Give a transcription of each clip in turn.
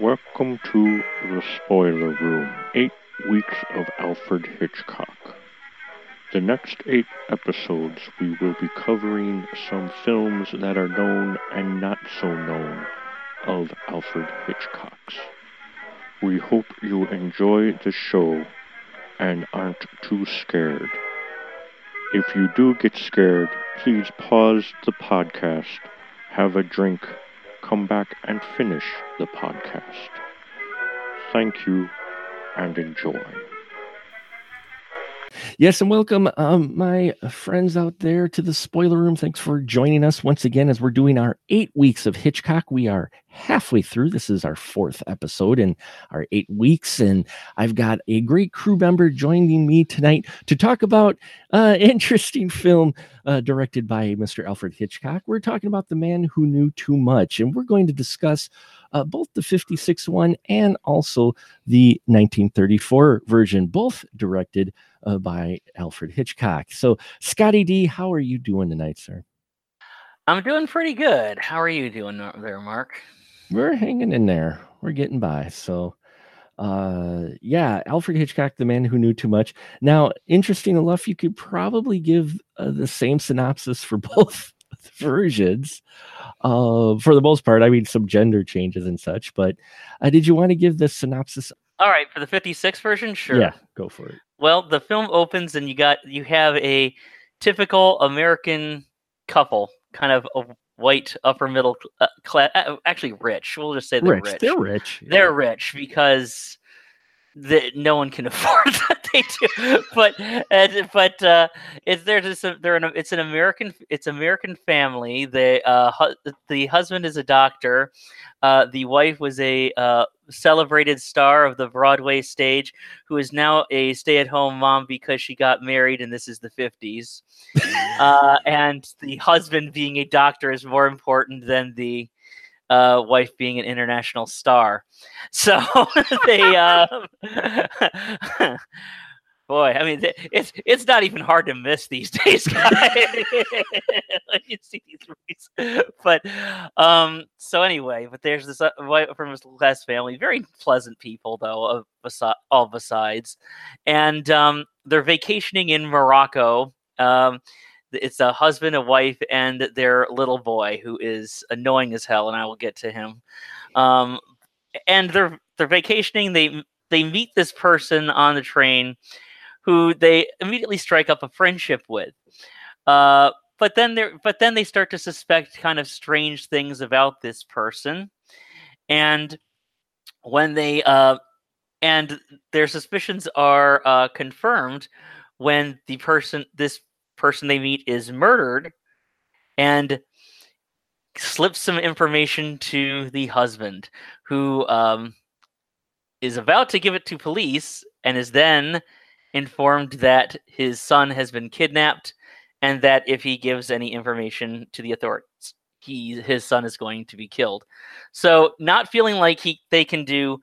Welcome to the spoiler room. Eight weeks of Alfred Hitchcock. The next eight episodes, we will be covering some films that are known and not so known of Alfred Hitchcock's. We hope you enjoy the show and aren't too scared. If you do get scared, please pause the podcast, have a drink, come back and finish the podcast. Thank you and enjoy. Yes, and welcome, um, my friends out there, to the spoiler room. Thanks for joining us once again as we're doing our eight weeks of Hitchcock. We are halfway through. This is our fourth episode in our eight weeks, and I've got a great crew member joining me tonight to talk about uh, interesting film uh, directed by Mr. Alfred Hitchcock. We're talking about the man who knew too much, and we're going to discuss uh, both the 56 one and also the 1934 version, both directed uh, by Alfred Hitchcock. So, Scotty D, how are you doing tonight, sir? I'm doing pretty good. How are you doing there, Mark? We're hanging in there. We're getting by. So, uh, yeah, Alfred Hitchcock, the man who knew too much. Now, interesting enough, you could probably give uh, the same synopsis for both versions. Uh, for the most part, I mean, some gender changes and such. But uh, did you want to give the synopsis? All right, for the 56 version, sure. Yeah, go for it. Well, the film opens and you got you have a typical American couple, kind of a white upper middle uh, class, uh, actually rich. We'll just say they're rich. rich. They're rich. They're rich because that no one can afford that they do. But uh, but uh, it's they're just a, they're an it's an American it's American family. The uh, hu- the husband is a doctor. Uh, the wife was a uh, celebrated star of the Broadway stage, who is now a stay-at-home mom because she got married, and this is the fifties. uh, and the husband being a doctor is more important than the uh, wife being an international star. So they, uh, boy, I mean, it's it's not even hard to miss these days, guys. you see these but um, so anyway, but there's this uh, from his last family, very pleasant people though, of besi- all besides, and um, they're vacationing in Morocco. Um, it's a husband, a wife, and their little boy who is annoying as hell, and I will get to him. Um, and they're they're vacationing. They they meet this person on the train, who they immediately strike up a friendship with. Uh, but then they but then they start to suspect kind of strange things about this person, and when they uh, and their suspicions are uh, confirmed when the person this person they meet is murdered and slips some information to the husband who um, is about to give it to police and is then informed that his son has been kidnapped and that if he gives any information to the authorities he his son is going to be killed so not feeling like he they can do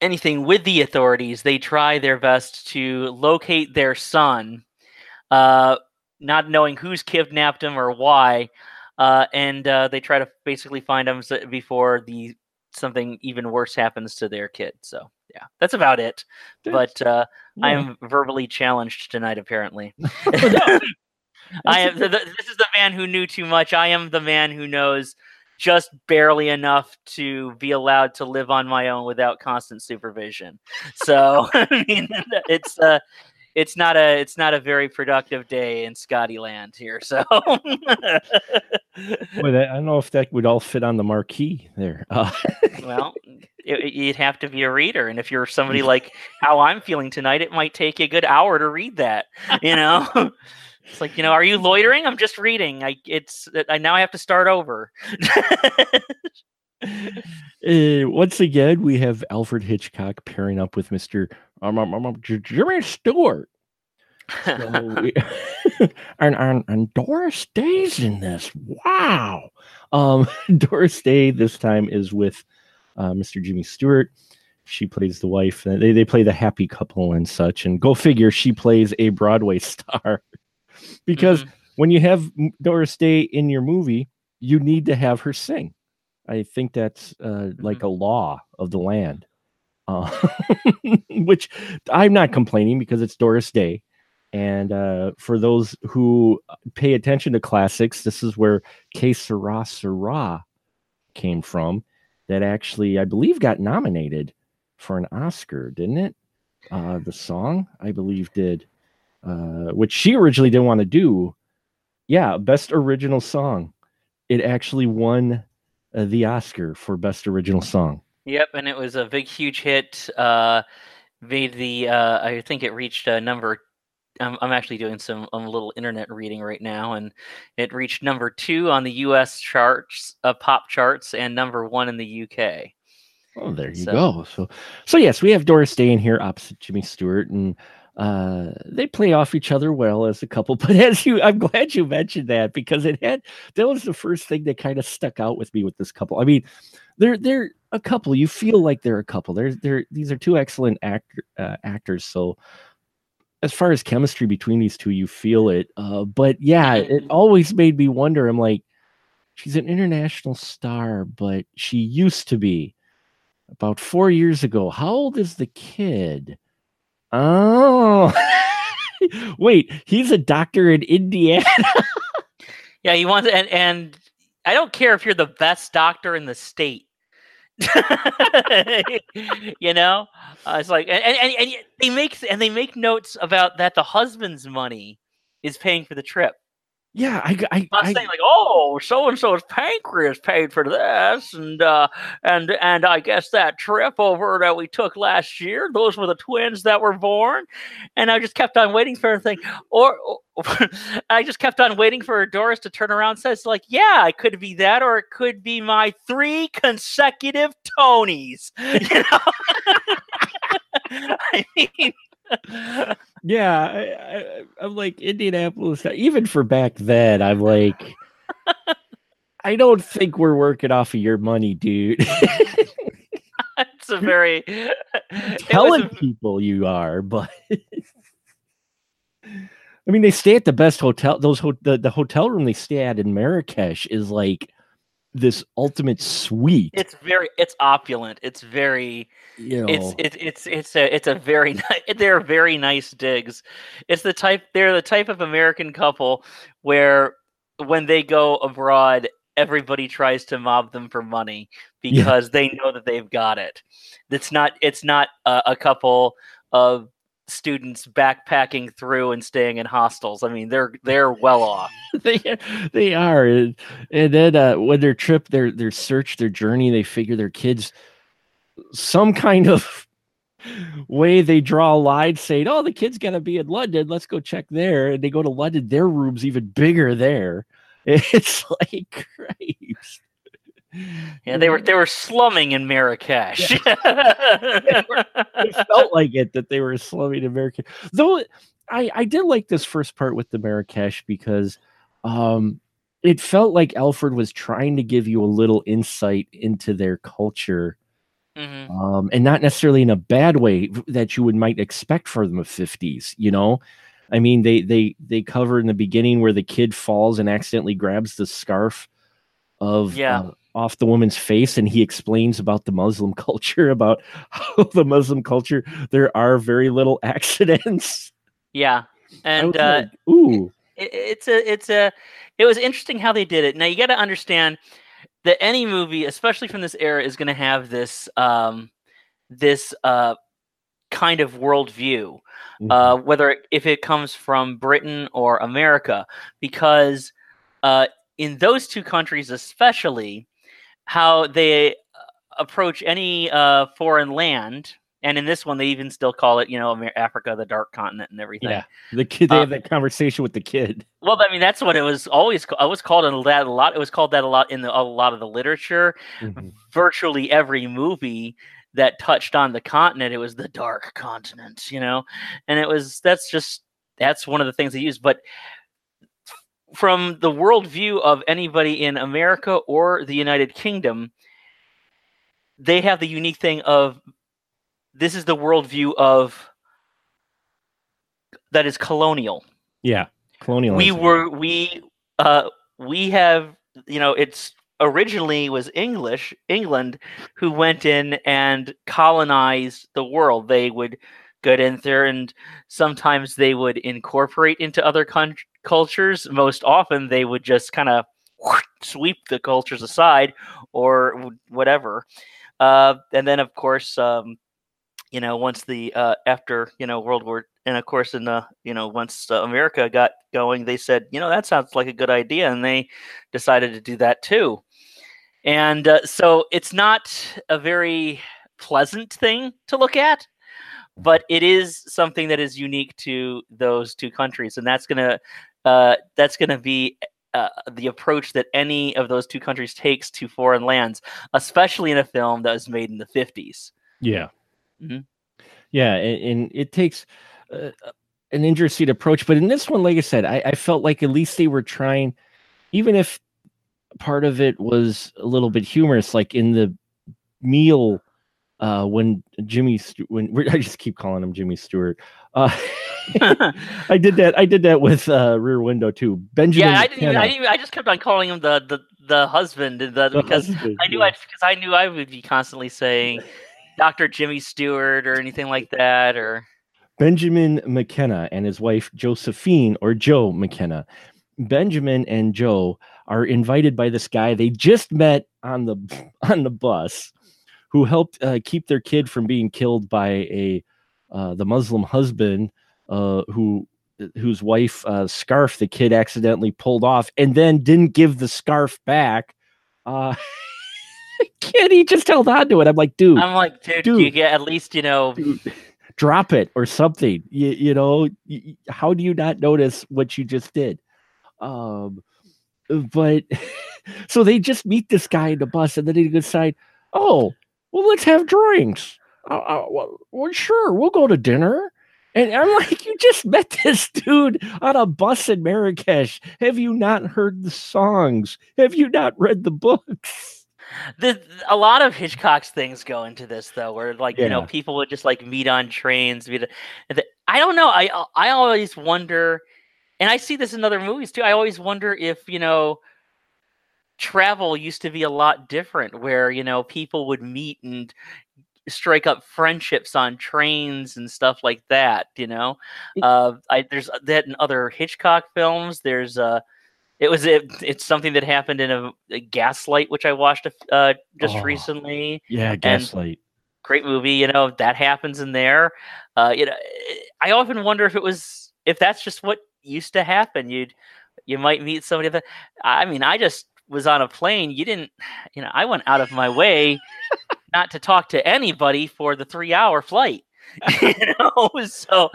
anything with the authorities they try their best to locate their son uh, not knowing who's kidnapped him or why, uh, and uh, they try to basically find him before the something even worse happens to their kid. So yeah, that's about it. But uh, yeah. I am verbally challenged tonight, apparently. I am. The, this is the man who knew too much. I am the man who knows just barely enough to be allowed to live on my own without constant supervision. So I mean, it's uh, it's not a it's not a very productive day in Scotty Land here. So, Boy, that, I don't know if that would all fit on the marquee there. Uh. well, it, you'd have to be a reader, and if you're somebody like how I'm feeling tonight, it might take you a good hour to read that. You know. It's like you know, are you loitering? I'm just reading. I it's I now I have to start over. Uh, once again, we have Alfred Hitchcock pairing up with Mr. Um, um, um, Jimmy Stewart. So we, and, and and Doris Day's in this. Wow. Um, Doris Day this time is with uh, Mr. Jimmy Stewart. She plays the wife. They they play the happy couple and such. And go figure, she plays a Broadway star. because mm-hmm. when you have Doris Day in your movie, you need to have her sing. I think that's uh, Mm-hmm. like a law of the land, uh, which I'm not complaining because it's Doris Day. And uh, for those who pay attention to classics, this is where Que Sera Sera came from. That actually, I believe, got nominated for an Oscar, didn't it? Uh, the song, I believe, did, uh, which she originally didn't want to do. Yeah, best original song. It actually won uh, the Oscar for best original song. Yep, and it was a big, huge hit. Uh, made the uh, I think it reached uh, number. I'm, I'm actually doing some um, little internet reading right now, and it reached number two on the U.S. charts, uh, pop charts, and number one in the U.K. Oh, there you So- go. So, so yes, we have Doris Day in here opposite Jimmy Stewart, and uh, they play off each other well as a couple. But as you, I'm glad you mentioned that because it had that was the first thing that kind of stuck out with me with this couple. I mean, they're they're a couple. You feel like they're a couple. They're they're these are two excellent actor uh, actors. So. As far as chemistry between these two, you feel it. Uh, but yeah, it always made me wonder. I'm like, she's an international star, but she used to be about four years ago. How old is the kid? Oh, wait, he's a doctor in Indiana. Yeah, he wants and and I don't care if you're the best doctor in the state. you know, uh, it's like and, and and they make and they make notes about that the husband's money is paying for the trip. Yeah, I, I, Not I saying like, oh, so and so's pancreas paid for this, and uh, and and I guess that trip over that we took last year, those were the twins that were born, and I just kept on waiting for anything, or, or I just kept on waiting for Doris to turn around and says like, yeah, it could be that, or it could be my three consecutive Tonys, you know. I mean. Yeah, I, I, I'm like Indianapolis. Even for back then, I'm like, I don't think we're working off of your money, dude. it's a very Telling a- people you are, but I mean, they stay at the best hotel. Those ho- the, the hotel room they stay at in Marrakesh is like this ultimate suite. it's very it's opulent it's very you know, it's it's it's it's a it's a very ni- they're very nice digs it's the type they're the type of american couple where when they go abroad everybody tries to mob them for money Yeah. because they know that they've got it it's not it's not a, a couple of students backpacking through and staying in hostels i mean they're they're well off they they are, and, and then uh, when their trip, their their search, their journey, they figure their kids some kind of way they draw a line saying, "Oh, the kid's gonna be in London. Let's go check there." And they go to London. Their room's even bigger there. It's like Christ. Yeah they were they were slumming in marrakesh it felt like it that they were slumming American. Though I I did like this first part with the Marrakesh because um it felt like Alfred was trying to give you a little insight into their culture Mhm. um and not necessarily in a bad way that you would might expect for them of 50s, you know? I mean they they they cover in the beginning where the kid falls and accidentally grabs the scarf of Yeah. uh, off the woman's face and he explains about the muslim culture about how the muslim culture there are very little accidents. Yeah and uh like, ooh. it, it's a it's a it was interesting how they did it. Now you got to understand that any movie especially from this era is going to have this um this uh kind of worldview Mhm. uh whether it, if it comes from britain or america because uh in those two countries especially how they uh, approach any uh foreign land and in this one they even still call it you know Amer- africa the dark continent and everything yeah the kid they have that conversation with the kid well, I mean, that's what it was always. It was called that a lot. It was called that a lot in the, a lot of the literature. Mhm. Virtually every movie that touched on the continent, it was the dark continent, you know. And it was that's just that's one of the things they use. But from the worldview of anybody in America or the United Kingdom, they have the unique thing of this is the worldview of that is colonial yeah colonial we were we uh we have you know it's originally was English, England, who went in and colonized the world. They would get in there and sometimes they would incorporate into other con- cultures. Most often they would just kind of sweep the cultures aside or whatever. Uh, and then, of course, um, you know, once the uh, after you know World War, and of course, in the you know once uh, America got going, they said, you know, that sounds like a good idea, and they decided to do that too. And uh, so it's not a very pleasant thing to look at, but it is something that is unique to those two countries, and that's gonna uh, that's gonna be uh, the approach that any of those two countries takes to foreign lands, especially in a film that was made in the 50s. Yeah. Mm-hmm. Yeah. And, and, it takes uh, an interesting approach. But in this one, like I said, I, I, felt like at least they were trying, even if part of it was a little bit humorous, like in the meal uh, when Jimmy, when I just keep calling him Jimmy Stewart. Uh, I did that. I did that with uh, Rear Window too. Benjamin. Yeah, I didn't. Even, I, didn't I just kept on calling him the the, the husband, the, the because husband, I knew yeah. I because I knew I would be constantly saying Doctor Jimmy Stewart or anything like that or. Benjamin McKenna and his wife Josephine or Joe McKenna. Benjamin and Joe are invited by this guy they just met on the on the bus who helped uh, keep their kid from being killed by a uh, the Muslim husband uh, who whose wife uh, scarf the kid accidentally pulled off and then didn't give the scarf back. Uh, kid, he just held on to it. I'm like, dude. I'm like, dude, dude you get at least you know. Dude, drop it or something. You, you know, how do you not notice what you just did? Um, but so they just meet this guy in the bus and then they decide, oh, well, let's have drinks. Well, well, sure, we'll go to dinner. And I'm like, you just met this dude on a bus in Marrakesh. Have you not heard the songs? Have you not read the books? The, a lot of Hitchcock's things go into this though, where like yeah. you know people would just like meet on trains. Meet, I don't know. I I always wonder, and I see this in other movies too. I always wonder if you know travel used to be a lot different where you know people would meet and strike up friendships on trains and stuff like that you know? Uh i there's that in other hitchcock films there's uh it was it, it's something that happened in a, a gaslight which i watched uh just oh, recently yeah gaslight. great movie you know that happens in there. Uh you know i often wonder if it was if that's just what used to happen. You'd you might meet somebody that i mean i just was on a plane, you didn't, you know, I went out of my way not to talk to anybody for the three hour flight. you know, so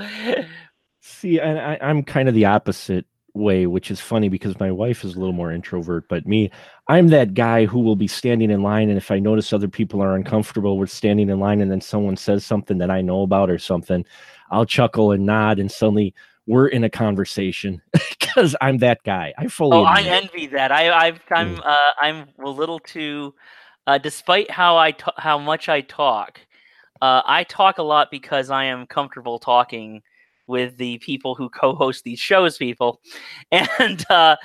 see, and I, I'm kind of the opposite way, which is funny because my wife is a little more introvert, but me, I'm that guy who will be standing in line. And if I notice other people are uncomfortable with standing in line and then someone says something that I know about or something, I'll chuckle and nod and suddenly we're in a conversation because I'm that guy. I fully. Oh, I envy that. I, I've, I'm, mm. uh, I'm a little too. Uh, despite how I t- how much I talk, uh, I talk a lot because I am comfortable talking with the people who co-host these shows. People, and uh,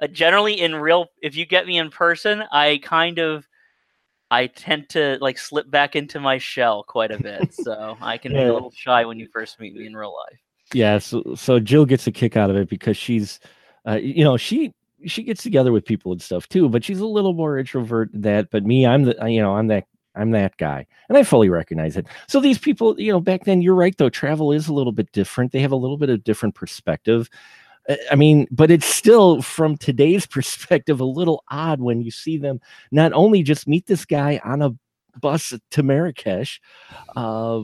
uh, generally in real, if you get me in person, I kind of. I tend to like slip back into my shell quite a bit, so I can yeah. be a little shy when you first meet me in real life yeah so, so jill gets a kick out of it because she's uh, you know she she gets together with people and stuff too but she's a little more introvert than that but me i'm the you know i'm that i'm that guy and i fully recognize it. So these people you know back then you're right though travel is a little bit different. They have a little bit of different perspective. Uh, I mean, but it's still from today's perspective a little odd when you see them not only just meet this guy on a bus to Marrakesh, uh,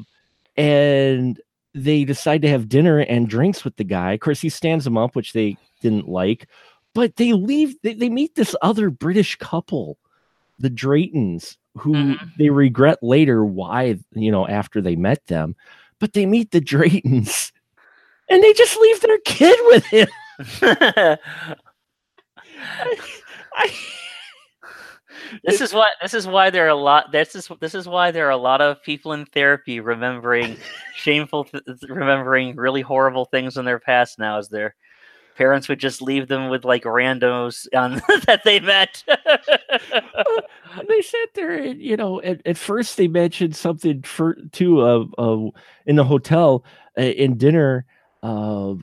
and they decide to have dinner and drinks with the guy. Of course, he stands them up, which they didn't like, but they leave. They, they meet this other British couple, the Draytons, who mm-hmm. they regret later why, you know, after they met them. But they meet the Draytons and they just leave their kid with him. I, I this is what this is why there are a lot this is this is why there are a lot of people in therapy remembering shameful th- remembering really horrible things in their past now as they're parents would just leave them with like randos on, that they met. they sat there and you know at, at first they mentioned something for too uh, uh in the hotel uh, in dinner uh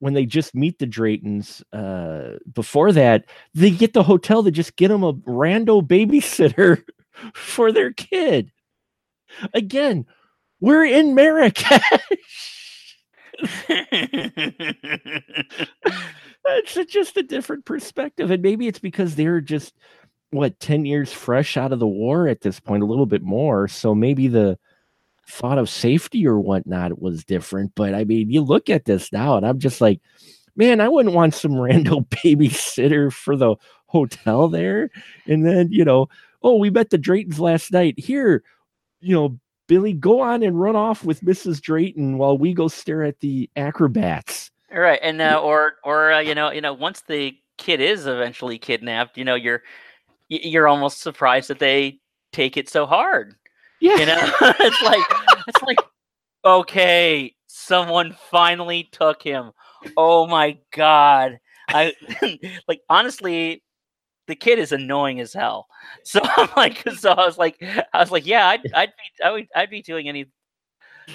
when they just meet the Draytons, uh, before that, they get the hotel to just get them a rando babysitter for their kid. Again, we're in Marrakesh. it's just a different perspective. And maybe it's because they're just, what, 10 years fresh out of the war at this point, a little bit more. So maybe the, thought of safety or whatnot was different. But I mean, you look at this now, and I'm just like, man, I wouldn't want some random babysitter for the hotel there. And then, you know, oh, we met the Draytons last night. Here, you know, Billy, go on and run off with Mrs. Drayton while we go stare at the acrobats. Right, and uh, or or uh, you know, you know, once the kid is eventually kidnapped, you know, you're you're almost surprised that they take it so hard. Yeah. You know, it's like it's like okay, someone finally took him. Oh my god. I like honestly the kid is annoying as hell. So I'm like so I was like I was like yeah, I'd I'd be I would I'd be doing any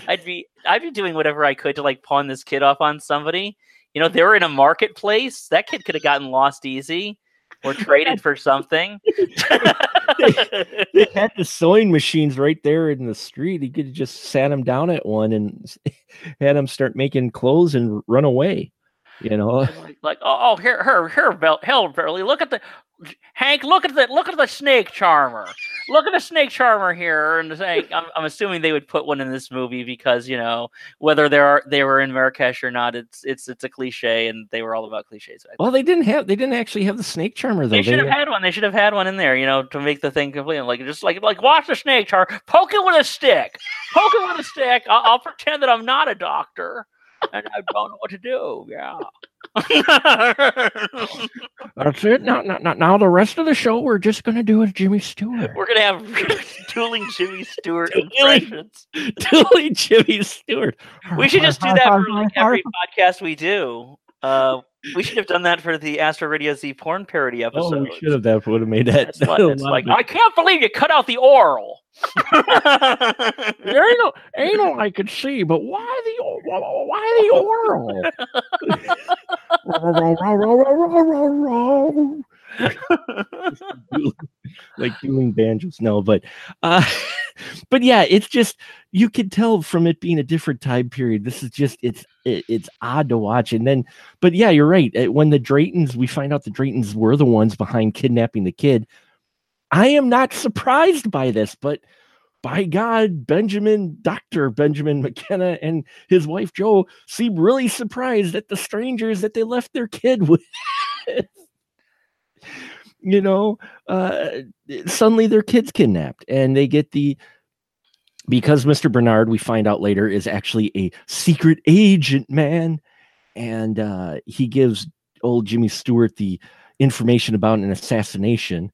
I'd be I'd be doing whatever I could to like pawn this kid off on somebody. You know, they were in a marketplace. That kid could have gotten lost easy or traded for something. They, they, had the sewing machines right there in the street. He could have just sat him down at one and had him start making clothes and run away. You know, like, like oh, oh, here, here, here, hell, Burley, look at the Hank, look at the look at the snake charmer. Look at the snake charmer here, and saying, I'm, I'm assuming they would put one in this movie because you know whether they are they were in Marrakesh or not, it's it's it's a cliche, and they were all about cliches. Well, they didn't have they didn't actually have the snake charmer though. They should they, have had one. They should have had one in there, you know, to make the thing complete. Like just like like watch the snake charmer, poke it with a stick, poke it with a stick. I'll, I'll pretend that I'm not a doctor and I don't know what to do. Yeah. That's it. Now, now, now, the rest of the show, we're just going to do a Jimmy Stewart. We're going to have dueling Jimmy Stewart impressions. Dueling Jimmy Stewart. We should just do that for like every podcast we do. Uh, we should have done that for the Astro Radio Z porn parody episode. Oh, we should have. That would have made that. It's like, I can't believe you cut out the oral. No anal I could see, but why the why the oral? like doing banjos, no, but uh, but yeah, it's just you can tell from it being a different time period. This is just it's it, it's odd to watch, and then but yeah, you're right. When the Draytons, we find out the Draytons were the ones behind kidnapping the kid I am not surprised by this, but by God, Benjamin, Dr. Benjamin McKenna and his wife Joe seem really surprised at the strangers that they left their kid with. you know, uh, suddenly their kid's kidnapped and they get the because Mr. Bernard, we find out later, is actually a secret agent man. And uh, he gives old Jimmy Stewart the information about an assassination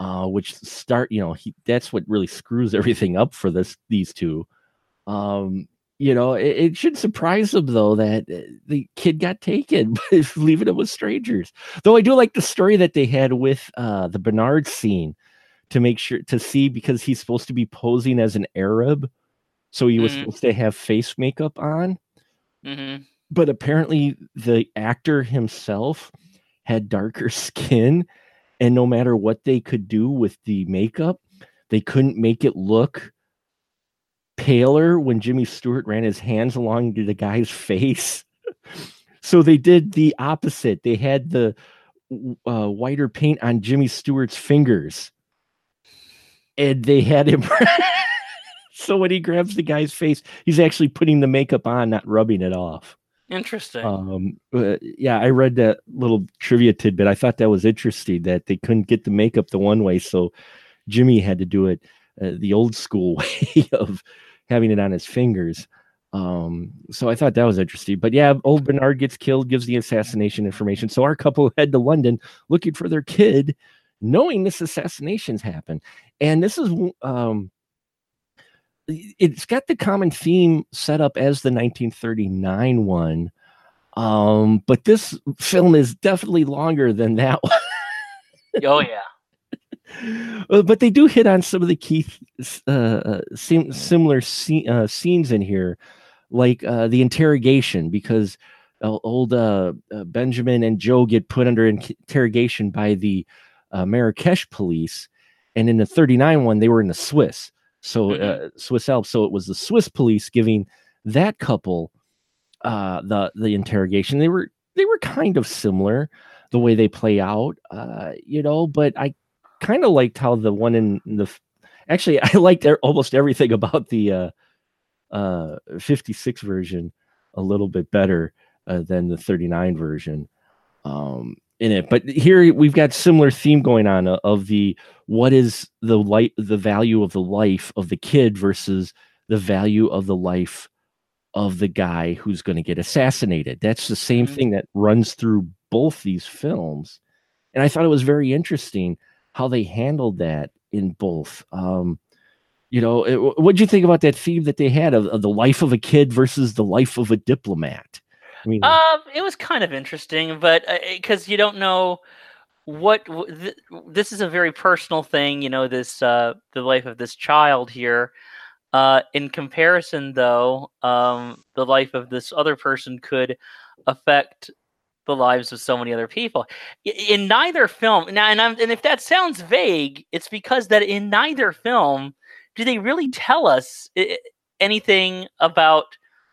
uh, which start you know he that's what really screws everything up for this these two. Um, you know, it, it, should surprise them though that uh, the kid got taken, leaving him with strangers. Though I do like the story that they had with uh, the Bernard scene to make sure to see because he's supposed to be posing as an Arab, so he was mm-hmm. supposed to have face makeup on. Mm-hmm. But apparently, the actor himself had darker skin and no matter what they could do with the makeup, they couldn't make it look paler when Jimmy Stewart ran his hands along the guy's face. so they did the opposite. They had the uh, whiter paint on Jimmy Stewart's fingers, and they had him. so when he grabs the guy's face, he's actually putting the makeup on, not rubbing it off. Interesting. Um, uh, yeah, I read that little trivia tidbit. I thought that was interesting that they couldn't get the makeup the one way, so Jimmy had to do it uh, the old school way of having it on his fingers. Um, so I thought that was interesting. But yeah, old Bernard gets killed, gives the assassination information. So our couple head to London looking for their kid, knowing this assassination's happened. And this is um it's got the common theme set up as the 1939 one Um, but this film is definitely longer than that one. oh yeah. Uh, but they do hit on some of the key uh, uh, sim- similar sce- uh, scenes in here, like uh, the interrogation, because old uh, Benjamin and Joe get put under interrogation by the Marrakesh police, and in the 39 one they were in the Swiss, so mm-hmm. Swiss Alps. So it was the Swiss police giving that couple uh, the the interrogation. They were they were kind of similar the way they play out, uh, you know, but I kind of liked how the one in the actually I liked almost everything about the uh, uh, 56 version a little bit better uh, than the 39 version um, in it. But here we've got similar theme going on uh, of the what is the light the value of the life of the kid versus the value of the life of the guy who's going to get assassinated. That's the same mm-hmm. thing that runs through both these films. And I thought it was very interesting how they handled that in both. Um, you know, what do you think about that theme that they had of, of, the life of a kid versus the life of a diplomat? Uh, it was kind of interesting, but because uh, you don't know what th- this is a very personal thing, you know, this uh, the life of this child here. Uh, in comparison, though, um, the life of this other person could affect the lives of so many other people. In neither film, now, and, and if that sounds vague, it's because that in neither film do they really tell us anything about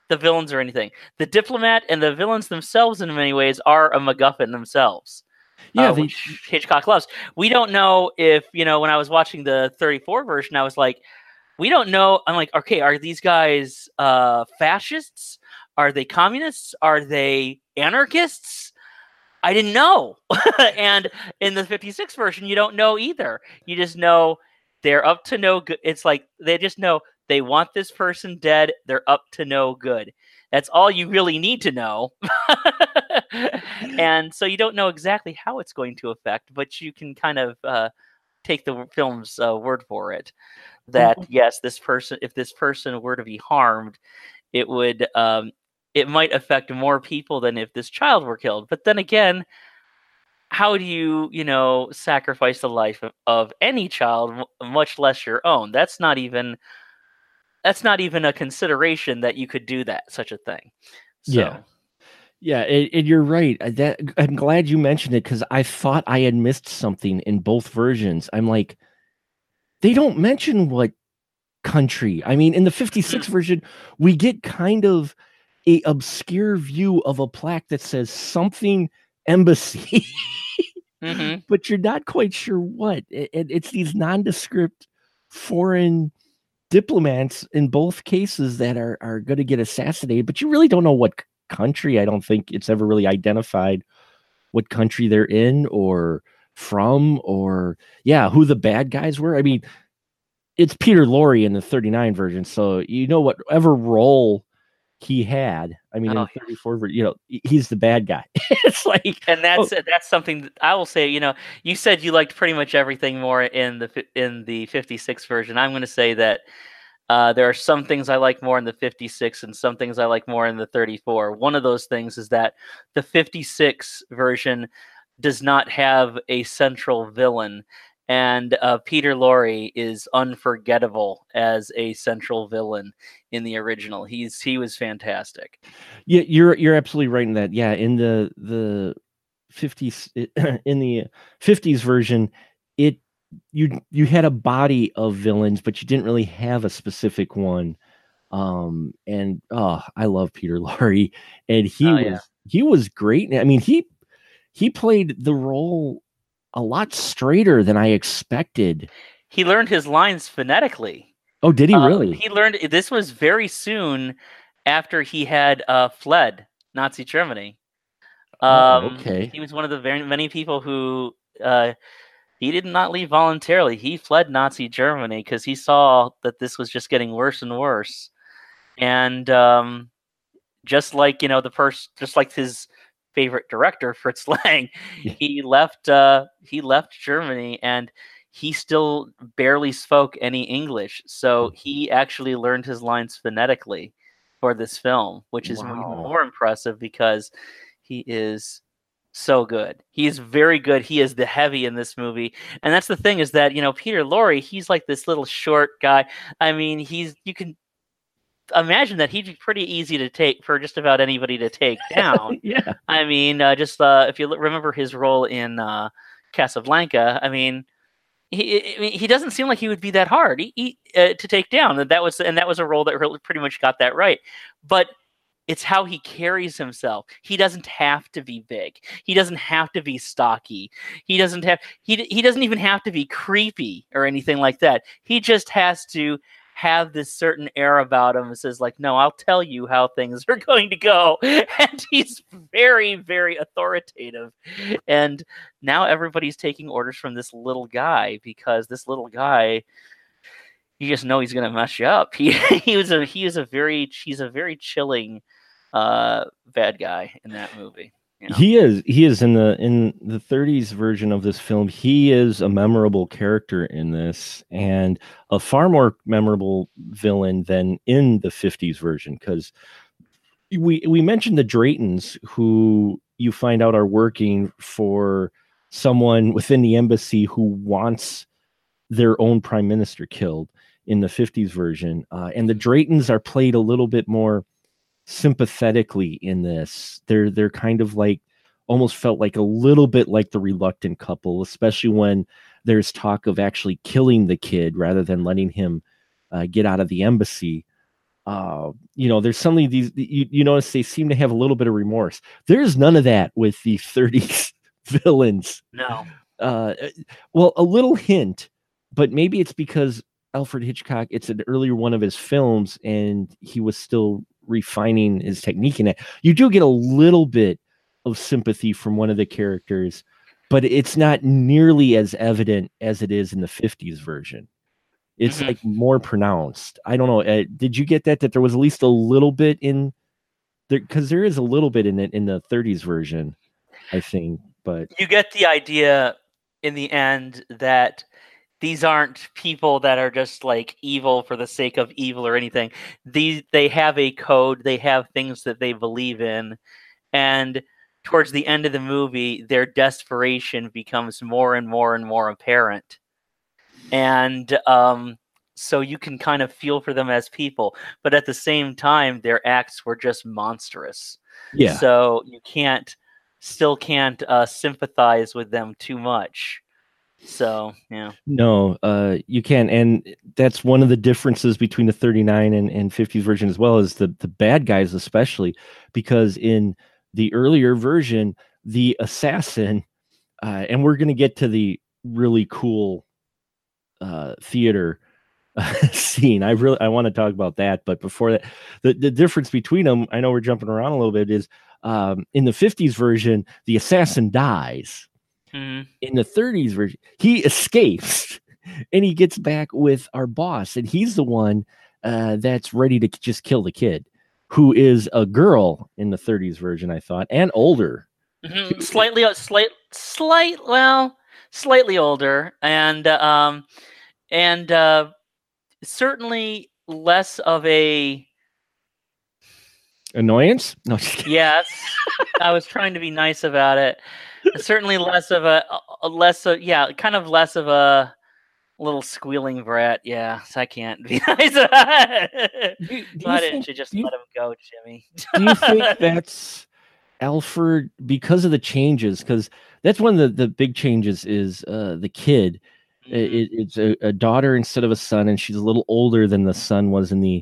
the villains or anything. The diplomat and the villains themselves, in many ways, are a MacGuffin themselves. Yeah, uh, they... which Hitchcock loves. We don't know if you know. When I was watching the 34 version, I was like, we don't know. I'm like, okay, are these guys uh, fascists? Are they communists? Are they anarchists? I didn't know. and in the 56 version, you don't know either. You just know they're up to no good. It's like they just know they want this person dead. They're up to no good. That's all you really need to know. and so you don't know exactly how it's going to affect, but you can kind of uh, take the film's uh, word for it that mm-hmm. yes, this person, if this person were to be harmed, it would um, it might affect more people than if this child were killed. But then again, how do you, you know, sacrifice the life of, of any child, much less your own? That's not even that's not even a consideration that you could do that such a thing. So. Yeah. Yeah, and, and, you're right. Uh, that I'm glad you mentioned it because I thought I had missed something in both versions. I'm like, they don't mention what country. I mean, in the 56 mm. version, we get kind of a obscure view of a plaque that says something embassy, mm-hmm. but you're not quite sure what. It, it's these nondescript foreign diplomats in both cases that are are going to get assassinated, but you really don't know what country. I don't think it's ever really identified what country they're in or from or yeah, who the bad guys were. I mean, it's Peter Lorre in the 39 version, so you know whatever role he had. I mean, oh, in 34, you know, he's the bad guy. it's like, and that's oh. that's something that I will say. You know, you said you liked pretty much everything more in the in the 56 version. I'm going to say that uh, there are some things I like more in the 56 and some things I like more in the 34. One of those things is that the 56 version does not have a central villain and uh, Peter Lorre is unforgettable as a central villain in the original. He's he was fantastic. Yeah, you're you're absolutely right in that. Yeah, in the the 50s in the 50s version, it you you had a body of villains, but you didn't really have a specific one. Um, and oh, I love Peter Lorre, and he oh, was yeah. he was great. I mean, he he played the role a lot straighter than I expected. He learned his lines phonetically. Oh, did he uh, really? He learned this was very soon after he had uh, fled Nazi Germany. Oh, um, oh, okay. He was one of the very many people who uh, he did not leave voluntarily. He fled Nazi Germany because he saw that this was just getting worse and worse. And um, just like you know the first, just like his favorite director, Fritz Lang. he left uh, he left Germany and he still barely spoke any English. So hmm. he actually learned his lines phonetically. for this film, which is even Wow. more impressive because he is so good. He is very good. He is the heavy in this movie. And that's the thing is that, you know, Peter Lorre, he's like this little short guy. I mean, he's you can imagine that he'd be pretty easy to take for just about anybody to take down. yeah. I mean, uh, just uh, if you remember his role in uh, Casablanca, I mean, he I mean, he doesn't seem like he would be that hard he, he, uh, to take down. That was and that was a role that really pretty much got that right. But it's how he carries himself. He doesn't have to be big. He doesn't have to be stocky. He doesn't have he he doesn't even have to be creepy or anything like that. He just has to have this certain air about him that says like no i'll tell you how things are going to go. And he's very very authoritative. And now everybody's taking orders from this little guy because this little guy you just know he's going to mess you up. He he was a he is a very he's a very chilling uh bad guy in that movie know? He is. He is in the in the 30s version of this film. He is a memorable character in this, and a far more memorable villain than in the 50s version. Because we we mentioned the Draytons, who you find out are working for someone within the embassy who wants their own prime minister killed in the 50s version, uh, and the Draytons are played a little bit more sympathetically in this. They're they're kind of like almost felt like a little bit like the reluctant couple, especially when there's talk of actually killing the kid rather than letting him uh, get out of the embassy. Uh, you know, there's suddenly these you, you notice they seem to have a little bit of remorse. There's none of that with the 30s villains. no Uh, well, a little hint, but maybe it's because Alfred Hitchcock, it's an earlier one of his films, and he was still refining his technique in it. You do get a little bit of sympathy from one of the characters, but it's not nearly as evident as it is in the 50s version. It's Mhm. like more pronounced. I don't know. Uh, did you get that? That there was at least a little bit in there because there is a little bit in it in the 30s version, I think. But you get the idea in the end that these aren't people that are just like evil for the sake of evil or anything. These they have a code, they have things that they believe in, and towards the end of the movie, their desperation becomes more and more and more apparent. And um, so you can kind of feel for them as people, but at the same time, their acts were just monstrous. yeah, So you can't, still can't uh, sympathize with them too much. So yeah, No, uh, you can, and that's one of the differences between the 39 and, and 50s version as well as the the bad guys, especially because in the earlier version, the assassin, uh, and we're gonna get to the really cool uh, theater scene. I really I want to talk about that, but before that, the the difference between them, I know we're jumping around a little bit, is um, in the 50s version, the assassin dies Mhm. in the 30s version, he escapes and he gets back with our boss, and he's the one uh, that's ready to just kill the kid, who is a girl in the 30s version, I thought, and older. Mhm. slightly, uh, slight, slight, well, slightly older, and uh, um, and uh, certainly less of a Annoyance? No, yes. I was trying to be nice about it. Certainly less of a, a less of yeah, kind of less of a little squealing brat. Yeah, so I can't be nice. Do, do Why didn't think, you just you- let him go, Jimmy? do you think that's Alfred because of the changes? Because that's one of the, the big changes is uh, the kid. Mhm. it, it's a, a daughter instead of a son and she's a little older than the son was in the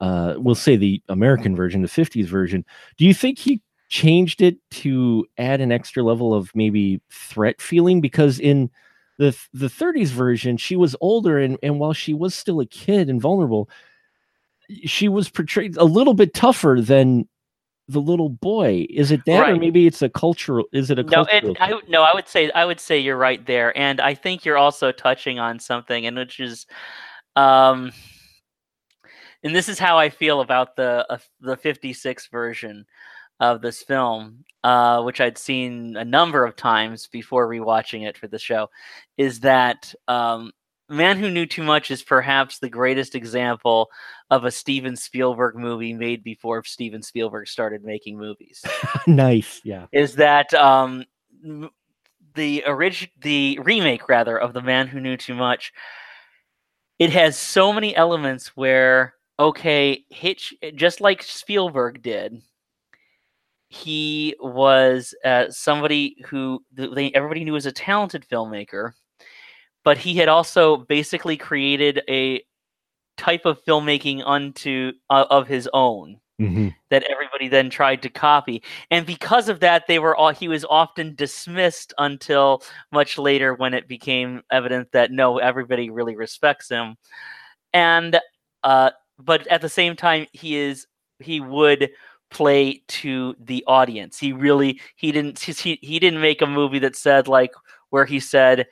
uh we'll say the american version the 50s version do you think he changed it to add an extra level of maybe threat feeling because in the the 30s version she was older and and while she was still a kid and vulnerable she was portrayed a little bit tougher than the little boy. Is it that or maybe it's a cultural is it a no, cultural it, I no, I would say I would say you're right there, and I think you're also touching on something, and which is, um, and this is how I feel about the uh, the '56 version of this film, uh, which I'd seen a number of times before rewatching it for the show, is that um, Man Who Knew Too Much is perhaps the greatest example of a Steven Spielberg movie made before Steven Spielberg started making movies. nice. Yeah. Is that um, the orig- the remake rather of The Man Who Knew Too Much? It has so many elements where okay, Hitch just like Spielberg did. He was uh, somebody who they, everybody knew was a talented filmmaker, but he had also basically created a type of filmmaking unto uh, of his own Mm-hmm. that everybody then tried to copy and because of that they were all he was often dismissed until much later when it became evident that no everybody really respects him and uh but at the same time he is he would play to the audience. He really he didn't he, he didn't make a movie that said like where he said